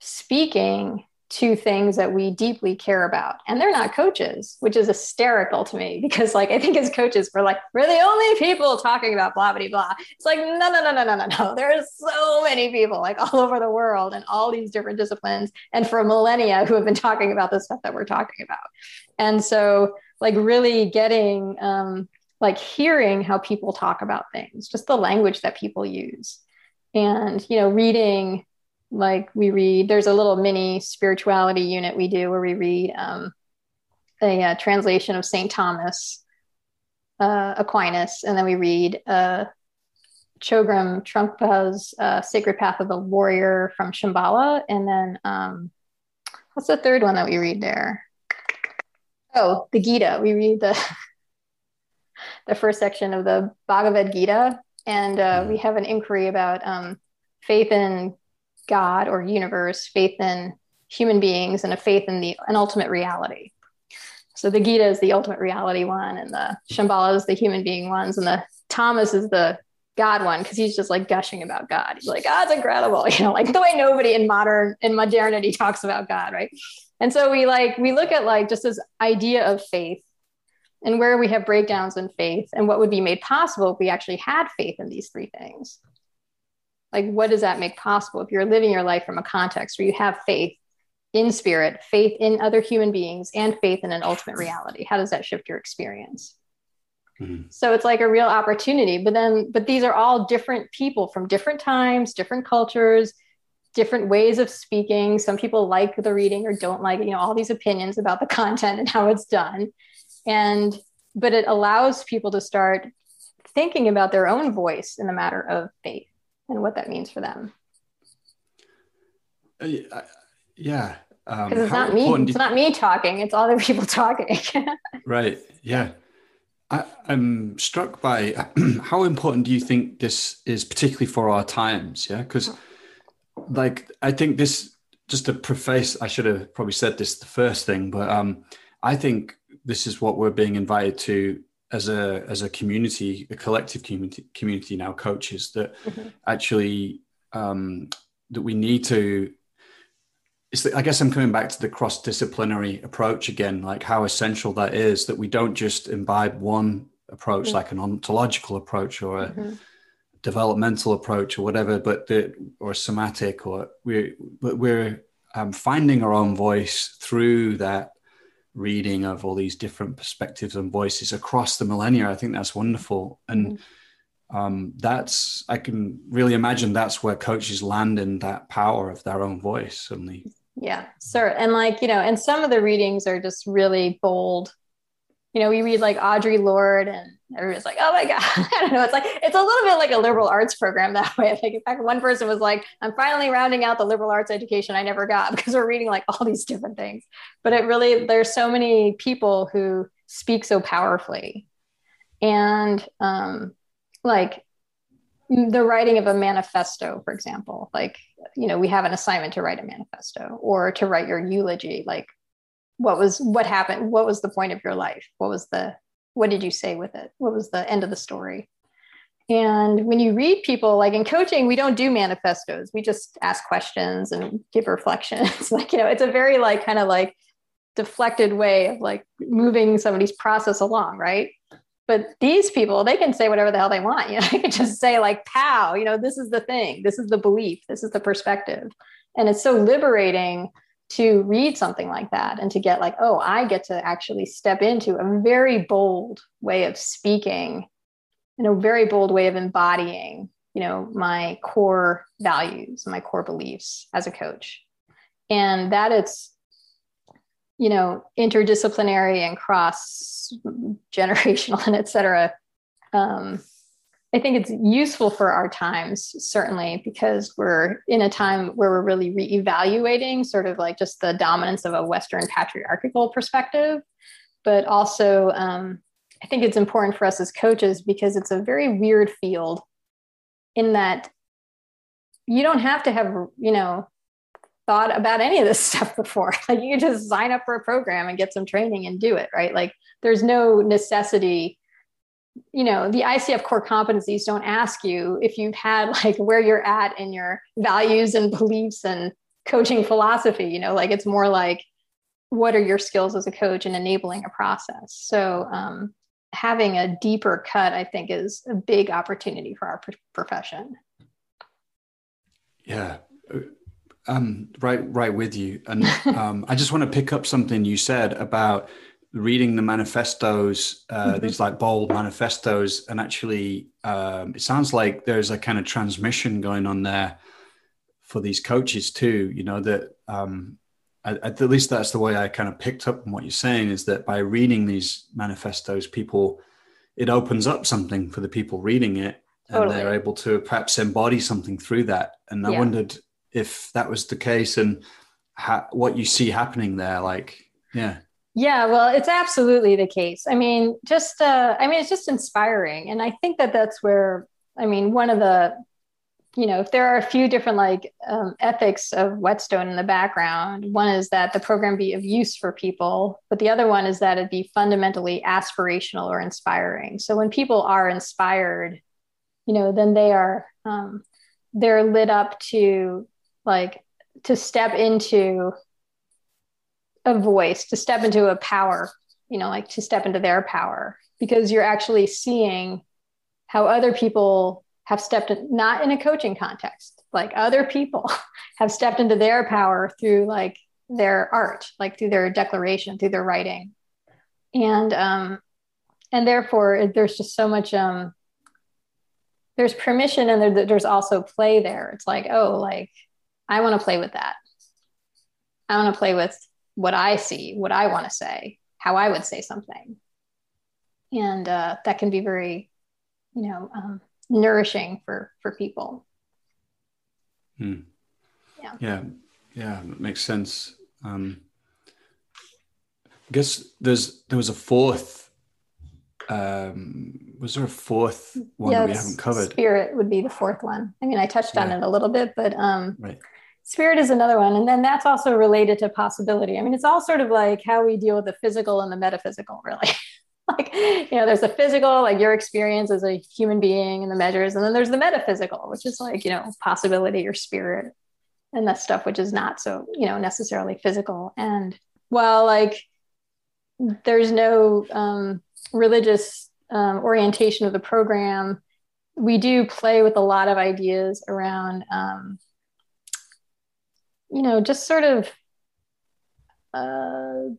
speaking to things that we deeply care about. And they're not coaches, which is hysterical to me because, like, I think as coaches, we're like, we're the only people talking about blah, blah, blah. It's like, no, no, no, no, no, no, no. There are so many people, like, all over the world and all these different disciplines and for millennia who have been talking about the stuff that we're talking about. And so, like, really getting, um, like, hearing how people talk about things, just the language that people use. And, you know, reading like we read there's a little mini spirituality unit we do where we read um, a, a, translation of saint thomas uh, aquinas and then we read uh, chogyam trungpa's uh, sacred path of the warrior from shambhala and then um, what's the third one that we read there? Oh the gita. We read the the first section of the bhagavad gita and uh, we have an inquiry about um, faith in God or universe, faith in human beings, and a faith in the an ultimate reality. So the Gita is the ultimate reality one, and the Shambhala is the human being ones, and the Thomas is the God one because he's just like gushing about God. He's like, ah, God's incredible, you know, like the way nobody in modern in modernity talks about God, right? And so we like we look at like just this idea of faith and where we have breakdowns in faith and what would be made possible if we actually had faith in these three things like what does that make possible if you're living your life from a context where you have faith in spirit faith in other human beings and faith in an ultimate reality? How does that shift your experience? Mm-hmm. so it's like a real opportunity but then but these are all different people from different times different cultures different ways of speaking. Some people like the reading or don't like it you know all these opinions about the content and how it's done. And but it allows people to start thinking about their own voice in the matter of faith and what that means for them. Uh, yeah because um, it's not me it's not me talking it's other people talking. Right yeah. I, am struck by how important do you think this is particularly for our times yeah? Because like i think this just to preface i should have probably said this the first thing but um i think this is what we're being invited to as a as a community, a collective community community now, coaches that mm-hmm. actually um, that we need to. It's the, I guess I'm coming back to the cross disciplinary approach again, like how essential that is that we don't just imbibe one approach, mm-hmm. like an ontological approach or a mm-hmm. developmental approach or whatever, but the or somatic or we but we're um, finding our own voice through that reading of all these different perspectives and voices across the millennia. I think that's wonderful. And mm-hmm. um, that's, I can really imagine that's where coaches land in that power of their own voice suddenly. Yeah, sure. And like, you know, and some of the readings are just really bold. You know, we read like Audre Lorde and everyone's like, oh my God. I don't know. It's like, it's a little bit like a liberal arts program that way. Like, in fact, one person was like, I'm finally rounding out the liberal arts education I never got because we're reading like all these different things. But it really, there's so many people who speak so powerfully. And um, like the writing of a manifesto, for example, like, you know, we have an assignment to write a manifesto or to write your eulogy. Like, what was, what happened? What was the point of your life? What was the, what did you say with it? What was the end of the story? And when you read people, like in coaching, we don't do manifestos. We just ask questions and give reflections. like, you know, it's a very like kind of like deflected way of like moving somebody's process along, right? But these people, they can say whatever the hell they want. You know, they can just say like, pow, you know, this is the thing, this is the belief, this is the perspective. And it's so liberating to read something like that and to get like, oh, I get to actually step into a very bold way of speaking and a very bold way of embodying, you know, my core values, my core beliefs as a coach. And that it's, you know, interdisciplinary and cross generational and et cetera. Um, I think it's useful for our times, certainly, because we're in a time where we're really reevaluating sort of like just the dominance of a Western patriarchal perspective. But also, um, I think it's important for us as coaches because it's a very weird field in that you don't have to have, you know, thought about any of this stuff before. Like you just sign up for a program and get some training and do it, right? Like there's no necessity you know the icf core competencies don't ask you if you've had like where you're at in your values and beliefs and coaching philosophy you know like it's more like what are your skills as a coach and enabling a process? So um, having a deeper cut i think is a big opportunity for our profession. Yeah. Um, right right with you. And um, i just want to pick up something you said about reading the manifestos, uh, mm-hmm. these like bold manifestos, and actually, um, it sounds like there's a kind of transmission going on there for these coaches too. You know that um, at, at, least that's the way I kind of picked up on what you're saying is that by reading these manifestos, people it opens up something for the people reading it, and totally. they're able to perhaps embody something through that. And I yeah. wondered if that was the case and ha- what you see happening there. Like, yeah. Yeah, well, it's absolutely the case. I mean, just uh, I mean, it's just inspiring, and I think that that's where I mean, one of the you know, if there are a few different like um, ethics of Whetstone in the background, one is that the program be of use for people, but the other one is that it be fundamentally aspirational or inspiring. So when people are inspired, you know, then they are um, they're lit up to like to step into a voice to step into a power you know, like to step into their power because you're actually seeing how other people have stepped in, not in a coaching context, like other people have stepped into their power through like their art, like through their declaration, through their writing. And, um, and therefore there's just so much, um, there's permission and there, there's also play there. It's like, oh, like I want to play with that. I want to play with what I see, what I want to say, how I would say something. And uh, that can be very, you know, um, nourishing for for people. Hmm. Yeah. Yeah. Yeah. That makes sense. Um, I guess there's there was a fourth. Um, was there a fourth one yeah, we haven't covered? Spirit would be the fourth one. I mean, I touched yeah. on it a little bit, but um, right. Spirit is another one. And then that's also related to possibility. I mean, it's all sort of like how we deal with the physical and the metaphysical, really. like, you know, there's the physical, like your experience as a human being and the measures. And then there's the metaphysical, which is like, you know, possibility or spirit and that stuff, which is not so, you know, necessarily physical. And while like there's no um, religious um, orientation of the program, we do play with a lot of ideas around um, you know, just sort of, uh,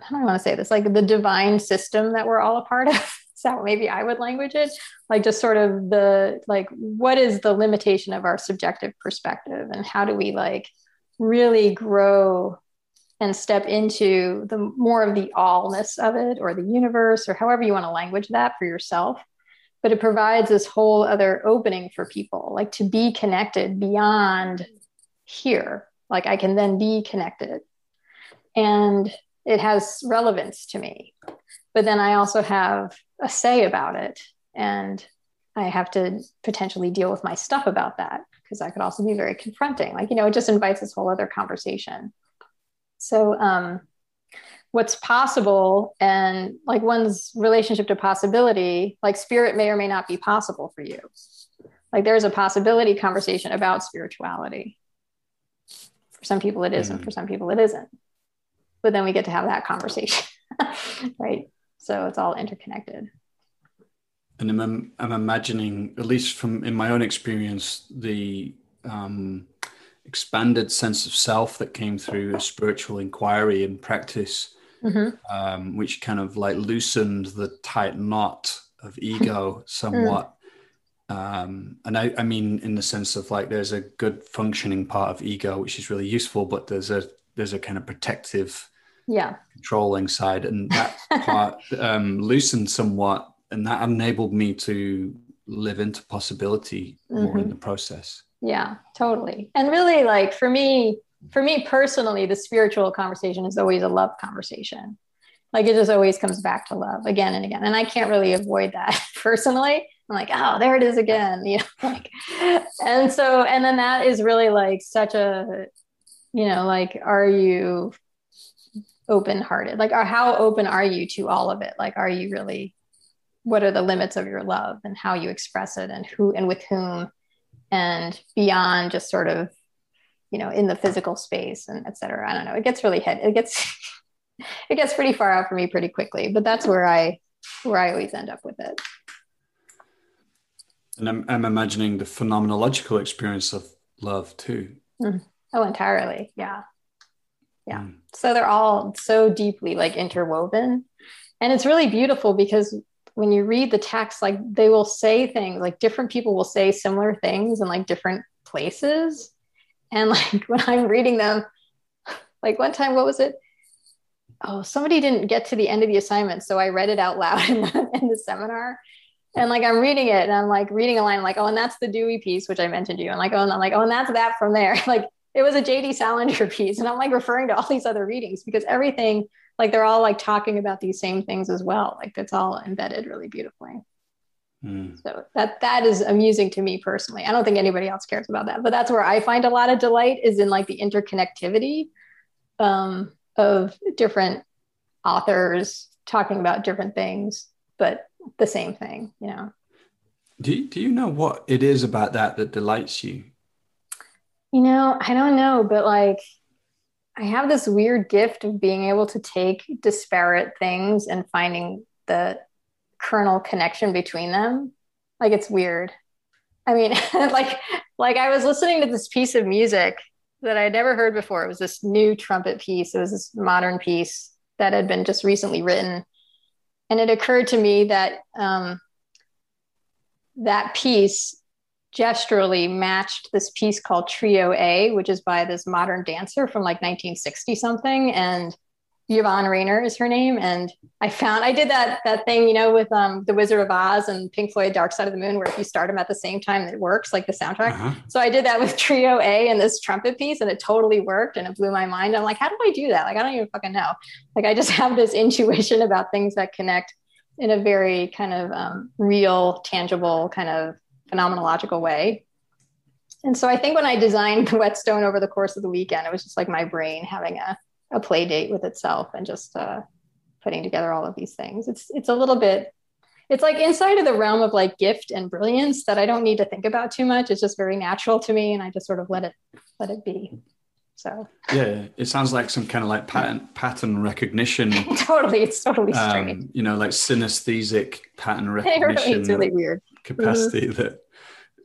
how do I want to say this? Like the divine system that we're all a part of. so maybe I would language it like just sort of the like what is the limitation of our subjective perspective and how do we like really grow and step into the more of the allness of it or the universe or however you want to language that for yourself but it provides this whole other opening for people like to be connected beyond here like I can then be connected. And it has relevance to me. But then I also have a say about it. And I have to potentially deal with my stuff about that because that could also be very confronting. Like, you know, it just invites this whole other conversation. So, um, what's possible and like one's relationship to possibility, like spirit may or may not be possible for you. Like, there's a possibility conversation about spirituality some people it is, mm-hmm. and for some people it isn't. But then we get to have that conversation, right? So it's all interconnected. And I'm, I'm imagining, at least from in my own experience, the um, expanded sense of self that came through a spiritual inquiry and practice, mm-hmm. um, which kind of like loosened the tight knot of ego somewhat um, and I, I mean in the sense of like there's a good functioning part of ego which is really useful but there's a there's a kind of protective yeah. controlling side and that part um, loosened somewhat and that enabled me to live into possibility more mm-hmm. in the process. Yeah totally. And really like for me for me personally the spiritual conversation is always a love conversation. Like it just always comes back to love again and again and i can't really avoid that personally I'm like, oh, there it is again. You know, like, and so, and then that is really like such a, you know, like, are you open hearted? Like, are, how open are you to all of it? Like, are you really, what are the limits of your love and how you express it and who and with whom and beyond just sort of, you know, in the physical space and et cetera. I don't know. It gets really hit. it gets, it gets pretty far out for me pretty quickly, but that's where I, where I always end up with it. And I'm, I'm imagining the phenomenological experience of love too. Mm. Oh, entirely. Yeah. Yeah. Mm. So they're all so deeply like interwoven. And it's really beautiful because when you read the text, like they will say things, like different people will say similar things in like different places. And like when I'm reading them, like one time, what was it? Oh, somebody didn't get to the end of the assignment. So I read it out loud in the, in the seminar and like I'm reading it and I'm like reading a line like, oh, and that's the Dewey piece, which I mentioned to you. And like, oh, and I'm like, oh, and that's that from there. like it was a JD Salinger piece. And I'm like referring to all these other readings because everything, like they're all like talking about these same things as well. Like it's all embedded really beautifully. Mm. So that that is amusing to me personally. I don't think anybody else cares about that, but that's where I find a lot of delight is in like the interconnectivity um, of different authors talking about different things, but the same thing, you know. Do you, do you know what it is about that that delights you? You know, I don't know, but like I have this weird gift of being able to take disparate things and finding the kernel connection between them. Like it's weird. I mean, like like I was listening to this piece of music that I'd never heard before. It was this new trumpet piece. It was this modern piece that had been just recently written, and it occurred to me that um, that piece gesturally matched this piece called Trio A, which is by this modern dancer from like 1960 something, and Yvonne Rainer is her name. And I found I did that that thing, you know, with um The Wizard of Oz and Pink Floyd Dark Side of the Moon, where if you start them at the same time, it works like the soundtrack. Uh-huh. So I did that with Trio A and this trumpet piece, and it totally worked and it blew my mind. I'm like, how do I do that? Like, I don't even fucking know. Like I just have this intuition about things that connect in a very kind of um, real, tangible, kind of phenomenological way. And so I think when I designed the Whetstone over the course of the weekend, it was just like my brain having a a play date with itself and just uh, putting together all of these things. It's it's a little bit it's like inside of the realm of like gift and brilliance that I don't need to think about too much. It's just very natural to me, and I just sort of let it let it be. So yeah, it sounds like some kind of like pattern pattern recognition. totally, it's totally strange. Um, you know, like synesthetic pattern recognition. it's really weird capacity mm-hmm. that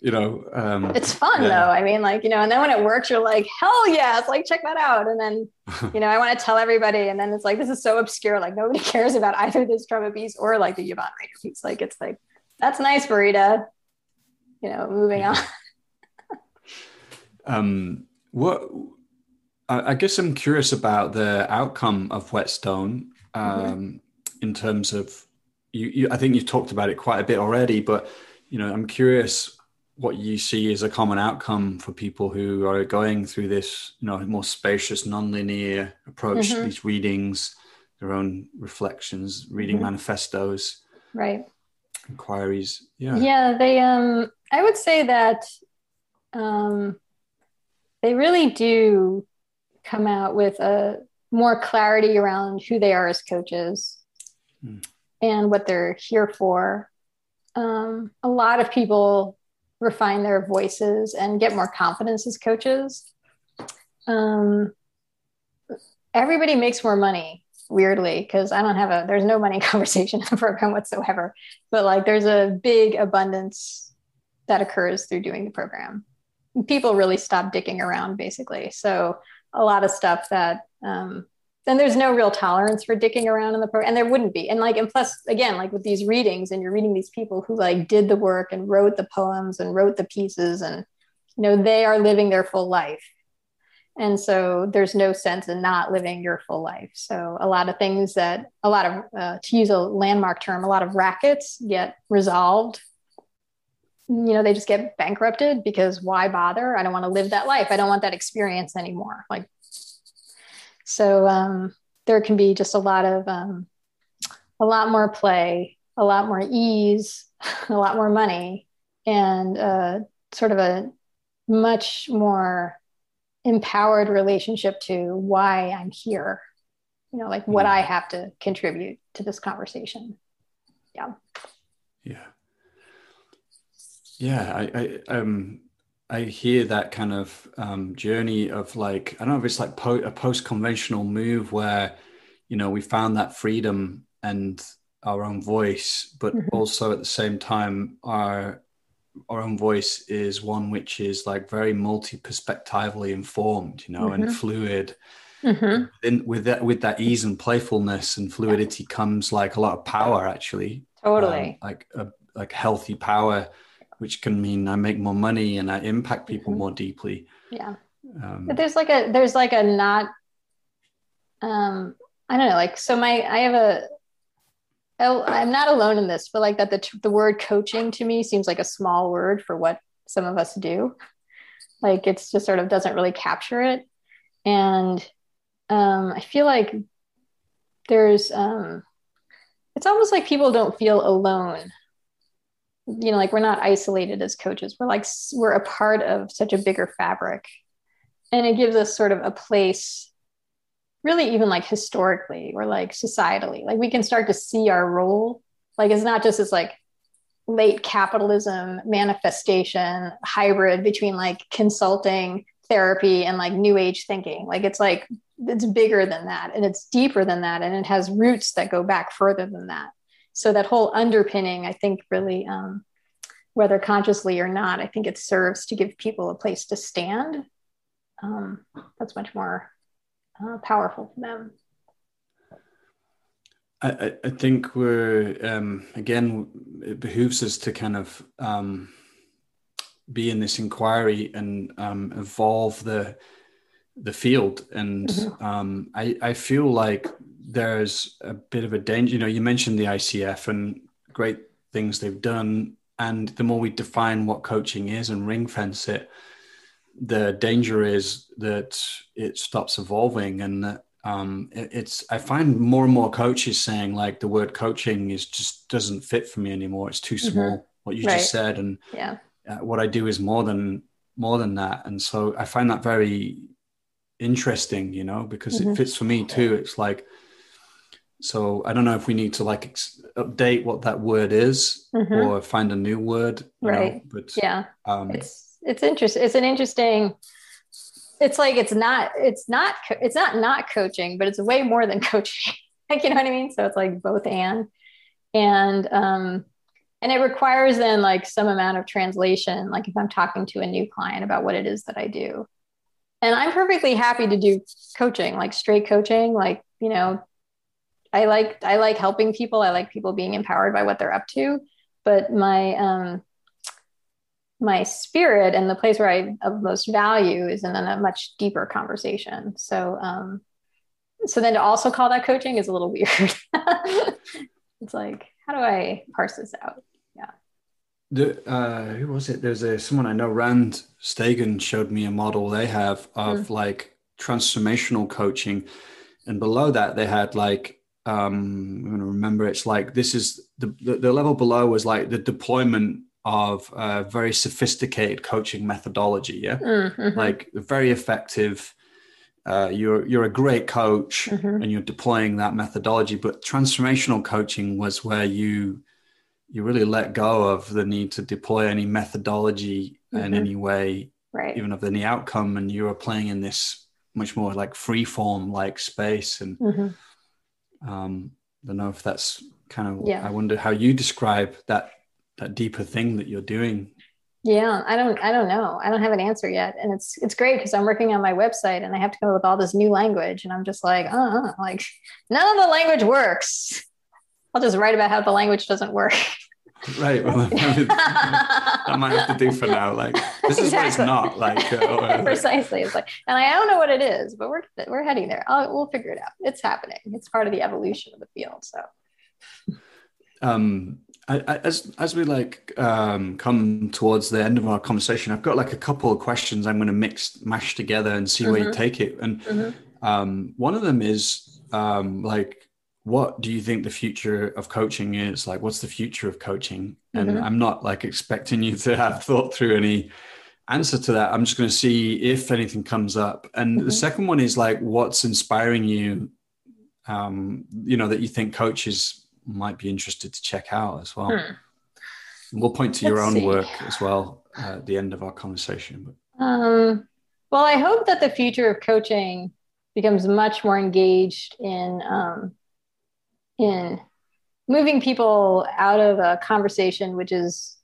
you know um, it's fun yeah. though. I mean like you know and then when it works you're like hell yeah it's like check that out. And then you know i want to tell everybody and then it's like this is so obscure like nobody cares about either this trumpet piece or like the yvonne rainer piece like it's like that's nice burita you know moving on. Um what I, I, guess i'm curious about the outcome of whetstone um, mm-hmm. in terms of you, you i think you've talked about it quite a bit already but you know i'm curious what you see as a common outcome for people who are going through this, you know, more spacious, nonlinear approach mm-hmm. to these readings, their own reflections, reading mm-hmm. manifestos, right? Inquiries, yeah, yeah. They, um, I would say that, um, they really do come out with a more clarity around who they are as coaches mm. and what they're here for. Um, a lot of people refine their voices and get more confidence as coaches. Um, everybody makes more money weirdly because I don't have a there's no money conversation in the program whatsoever. But like there's a big abundance that occurs through doing the program. People really stop dicking around basically. So a lot of stuff that um, then there's no real tolerance for dicking around in the program and there wouldn't be. And like and plus again like with these readings and you're reading these people who like did the work and wrote the poems and wrote the pieces and you know they are living their full life. And so there's no sense in not living your full life. So a lot of things that a lot of uh, to use a landmark term a lot of rackets get resolved. You know they just get bankrupted because why bother? I don't want to live that life. I don't want that experience anymore. Like so um, there can be just a lot of um, a lot more play, a lot more ease, a lot more money, and uh, sort of a much more empowered relationship to why I'm here. You know, like what mm. I have to contribute to this conversation. Yeah. Yeah. Yeah. I, I um I hear that kind of um, journey of like I don't know if it's like po- a post-conventional move where you know we found that freedom and our own voice, but mm-hmm. also at the same time our our own voice is one which is like very multi-perspectively informed, you know, mm-hmm. and fluid. Mm-hmm. And with that with that ease and playfulness and fluidity comes like a lot of power actually. Totally. Um, like a like healthy power which can mean I make more money and I impact people mm-hmm. more deeply. Yeah. Um, but there's like a there's like a not um I don't know like so my I have a oh, I'm not alone in this, but like that the the word coaching to me seems like a small word for what some of us do. Like it's just sort of doesn't really capture it, and um, I feel like there's um, it's almost like people don't feel alone you know like we're not isolated as coaches. We're like we're a part of such a bigger fabric. And it gives us sort of a place really even like historically or like societally. Like we can start to see our role. Like it's not just this like late capitalism manifestation hybrid between like consulting therapy and like new age thinking. Like it's like it's bigger than that and it's deeper than that and it has roots that go back further than that so that whole underpinning i think really um, whether consciously or not i think it serves to give people a place to stand. Um, that's much more uh, powerful for them. I, I think we're um, again it behooves us to kind of um, be in this inquiry and um, evolve the the field. And mm-hmm. um, I, I feel like there's a bit of a danger you know you mentioned the icf and great things they've done and the more we define what coaching is and ring fence it the danger is that it stops evolving and um, it, it's i find more and more coaches saying like the word coaching is just doesn't fit for me anymore it's too mm-hmm. small mm-hmm. what you right. just said and yeah uh, what i do is more than more than that and so i find that very interesting you know because mm-hmm. it fits for me too it's like so i don't know if we need to like ex- update what that word is mm-hmm. or find a new word right know, but yeah. um, it's it's interesting it's an interesting it's like it's not it's not it's not not coaching but it's way more than coaching. Like you know what i mean? So it's like both and. And um and it requires then like some amount of translation like if i'm talking to a new client about what it is that i do. And i'm perfectly happy to do coaching like straight coaching like you know i like i like helping people i like people being empowered by what they're up to but my um my spirit and the place where i of most value is in a much deeper conversation so um so then to also call that coaching is a little weird it's like how do i parse this out Yeah. the, uh, who was it? There's a someone I know, Rand Stagen, showed me a model they have of mm. like transformational coaching, and below that they had like um, I'm going to remember. It's like this is the, the, the level below was like the deployment of a very sophisticated coaching methodology. Yeah, mm-hmm. like very effective. Uh, you're you're a great coach mm-hmm. and you're deploying that methodology. But transformational coaching was where you you really let go of the need to deploy any methodology mm-hmm. in any way, right. even of any outcome, and you are playing in this much more like free form like space. And mm-hmm. Um, I don't know if that's kind of. Yeah. I wonder how you describe that that deeper thing that you're doing. Yeah, I don't I don't know. I don't have an answer yet. And it's it's great because I'm working on my website and I have to come up with all this new language and I'm just like, uh, like none of the language works. I'll just write about how the language doesn't work. Right. Well, I might have to do for now. Like this is exactly. what it's not. Like uh, precisely. It's like, and I don't know what it is, but we're we're heading there. I'll, we'll figure it out. It's happening. It's part of the evolution of the field. So. Um, I, I, as as we like um, come towards the end of our conversation, I've got like a couple of questions I'm going to mix mash together and see mm-hmm. where you mm-hmm. take it. And mm-hmm. um, one of them is um, like what do you think the future of coaching is like what's the future of coaching and mm-hmm. i'm not like expecting you to have thought through any answer to that i'm just going to see if anything comes up and mm-hmm. the second one is like what's inspiring you um you know that you think coaches might be interested to check out as well hmm. we'll point to Let's your own see. work as well uh, at the end of our conversation but. um well i hope that the future of coaching becomes much more engaged in um, in moving people out of a conversation which is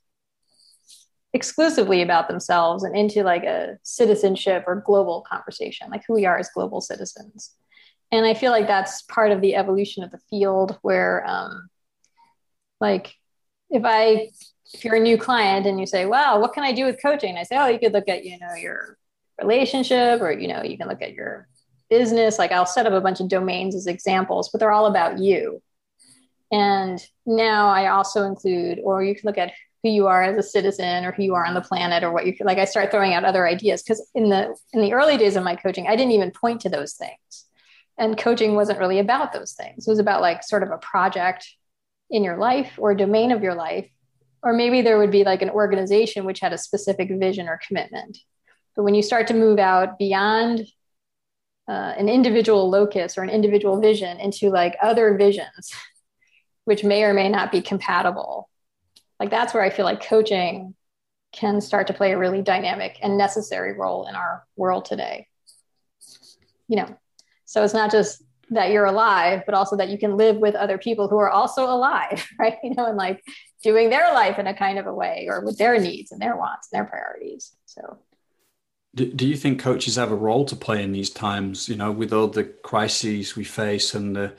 exclusively about themselves and into like a citizenship or global conversation, like who we are as global citizens. And I feel like that's part of the evolution of the field where, um, like, if I, if you're a new client and you say, wow, what can I do with coaching? I say, oh, you could look at, you know, your relationship or, you know, you can look at your business. Like I'll set up a bunch of domains as examples, but they're all about you. And now I also include, or you can look at who you are as a citizen or who you are on the planet or what you like. I start throwing out other ideas because in the in the early days of my coaching, I didn't even point to those things. And coaching wasn't really about those things. It was about like sort of a project in your life or domain of your life. Or maybe there would be like an organization which had a specific vision or commitment. But when you start to move out beyond uh, an individual locus or an individual vision into like other visions which may or may not be compatible. Like that's where I feel like coaching can start to play a really dynamic and necessary role in our world today. You know, So it's not just that you're alive, but also that you can live with other people who are also alive, right? You know, and like doing their life in a kind of a way or with their needs and their wants and their priorities. So do, do you think coaches have a role to play in these times, you know, with all the crises we face and the,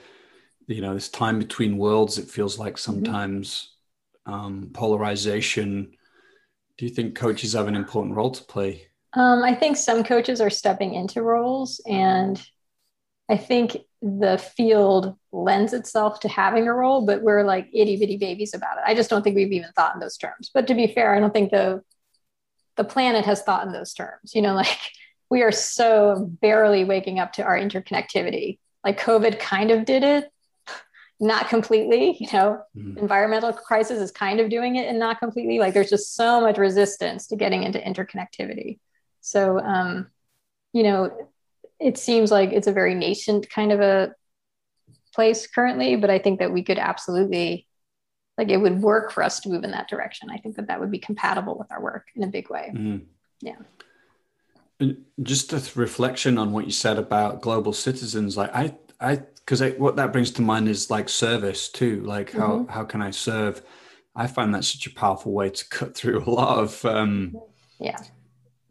you know, this time between worlds, it feels like mm-hmm. sometimes um, polarization. Do you think coaches have an important role to play? Um, I think some coaches are stepping into roles, and I think the field lends itself to having a role, but we're like itty bitty babies about it. I just don't think we've even thought in those terms. But to be fair, I don't think the the planet has thought in those terms. You know, like we are so barely waking up to our interconnectivity. Like COVID kind of did it, not completely. You know, mm-hmm. environmental crisis is kind of doing it and not completely. Like there's just so much resistance to getting into interconnectivity. So, um, you know, it seems like it's a very nascent kind of a place currently, but I think that we could absolutely, like, it would work for us to move in that direction. I think that that would be compatible with our work in a big way. Mm-hmm. Yeah. And just a reflection on what you said about global citizens, like I, I, because what that brings to mind is like service too. Like how mm-hmm. how can I serve? I find that such a powerful way to cut through a lot of um, yeah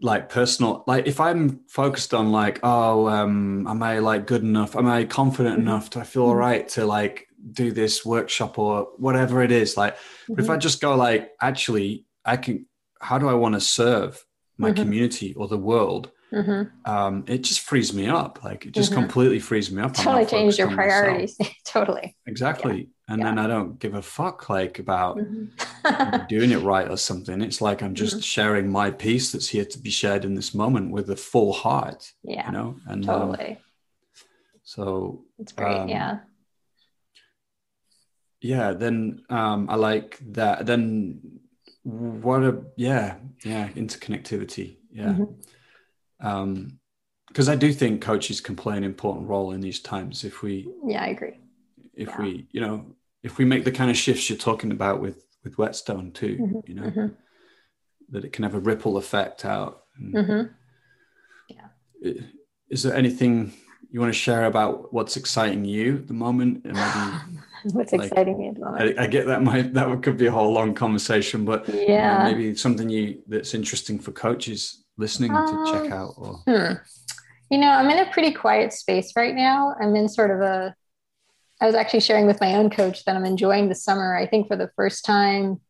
like personal like if i'm focused on like oh um am i like good enough am i confident mm-hmm. enough do i feel all mm-hmm. right to like do this workshop or whatever it is like mm-hmm. if i just go like actually i can how do i want to serve my mm-hmm. community or the world mm-hmm. um it just frees me up like it just mm-hmm. completely frees me up totally change your priorities totally exactly and yeah. then I don't give a fuck like about mm-hmm. doing it right or something. It's like I'm just mm-hmm. sharing my piece that's here to be shared in this moment with a full heart. Yeah, you know, and um, totally. Um, so it's great. Um, yeah. Yeah. Then um, I like that. Then what a yeah yeah interconnectivity yeah. Um, because I do think coaches can play an important role in these times if we yeah I agree. if yeah. we you know if we make the kind of shifts you're talking about with with whetstone too mm-hmm, you know mm-hmm. that it can have a ripple effect out. Mm-hmm. yeah. Is there anything you want to share about what's exciting you at the moment? And maybe what's like, exciting me at the moment? I, I, get that might that could be a whole long conversation but yeah. you know, maybe something you that's interesting for coaches listening um, to check um, out or hmm. you know i'm in a pretty quiet space right now i'm in sort of a I was actually sharing with my own coach that I'm enjoying the summer. I think for the first time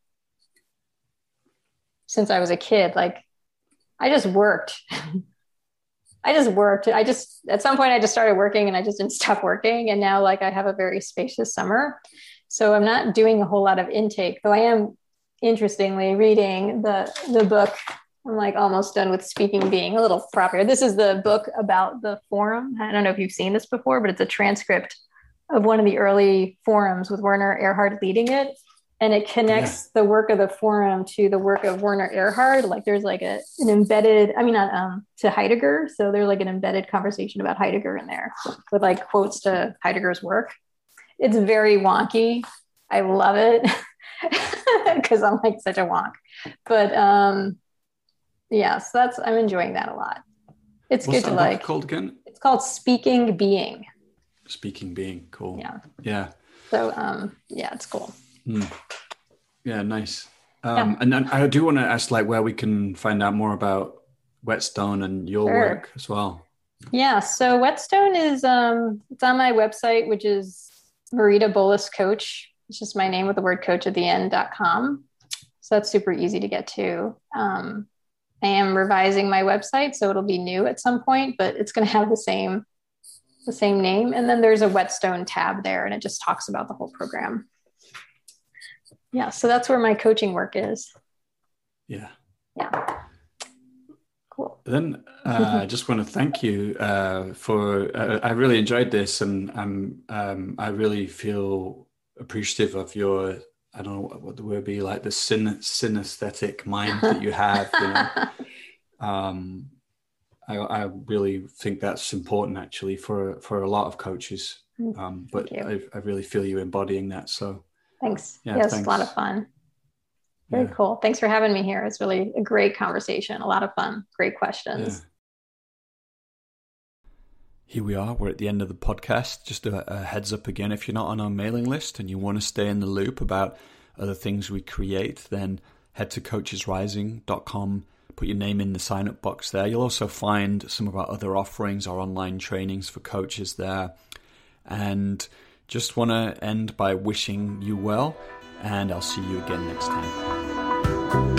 since I was a kid, like I just worked. I just worked. I just at some point I just started working and I just didn't stop working. And now like I have a very spacious summer. So I'm not doing a whole lot of intake, though I am interestingly reading the the book. I'm like almost done with speaking being a little proper. This is the book about the forum. I don't know if you've seen this before, but it's a transcript of one of the early forums with Werner Erhard leading it. And it connects yeah. the work of the forum to the work of Werner Erhard. Like there's like a, an embedded, I mean, not um, to Heidegger. So there's like an embedded conversation about Heidegger in there with like quotes to Heidegger's work. It's very wonky. I love it because I'm like such a wonk. But um, yeah, so that's, I'm enjoying that a lot. It's What's good to like. called again? It's called Speaking Being speaking being cool yeah yeah so um yeah it's cool mm. yeah nice um yeah. and then i do want to ask like where we can find out more about whetstone and your sure. work as well yeah so whetstone is um it's on my website which is marita bolus coach it's just my name with the word coach at the end dot com so that's super easy to get to um i am revising my website so it'll be new at some point but it's going to have the same the same name. And then there's a whetstone tab there and it just talks about the whole program. Yeah, so that's where my coaching work is. Yeah. Yeah. Cool. Then uh, I just want to thank you uh, for. Uh, I really enjoyed this, and I'm. Um, I really feel appreciative of your. I don't know what, what the word be like the syn- synesthetic mind that you have. You know? um, I, I really think that's important actually for for a lot of coaches. Mm, um, but I, I, really feel you embodying that. So thanks. Yeah, yeah it's a lot of fun. Very yeah. cool. Thanks for having me here. It's really a great conversation. A lot of fun. Great questions. Here we are. We're at the end of the podcast. Just a, a heads up again if you're not on our mailing list and you want to stay in the loop about other things we create, then head to coachesrising.com put your name in the sign up box there. You'll also find some of our other offerings, our online trainings for coaches there. And just want to end by wishing you well, and I'll see you again next time.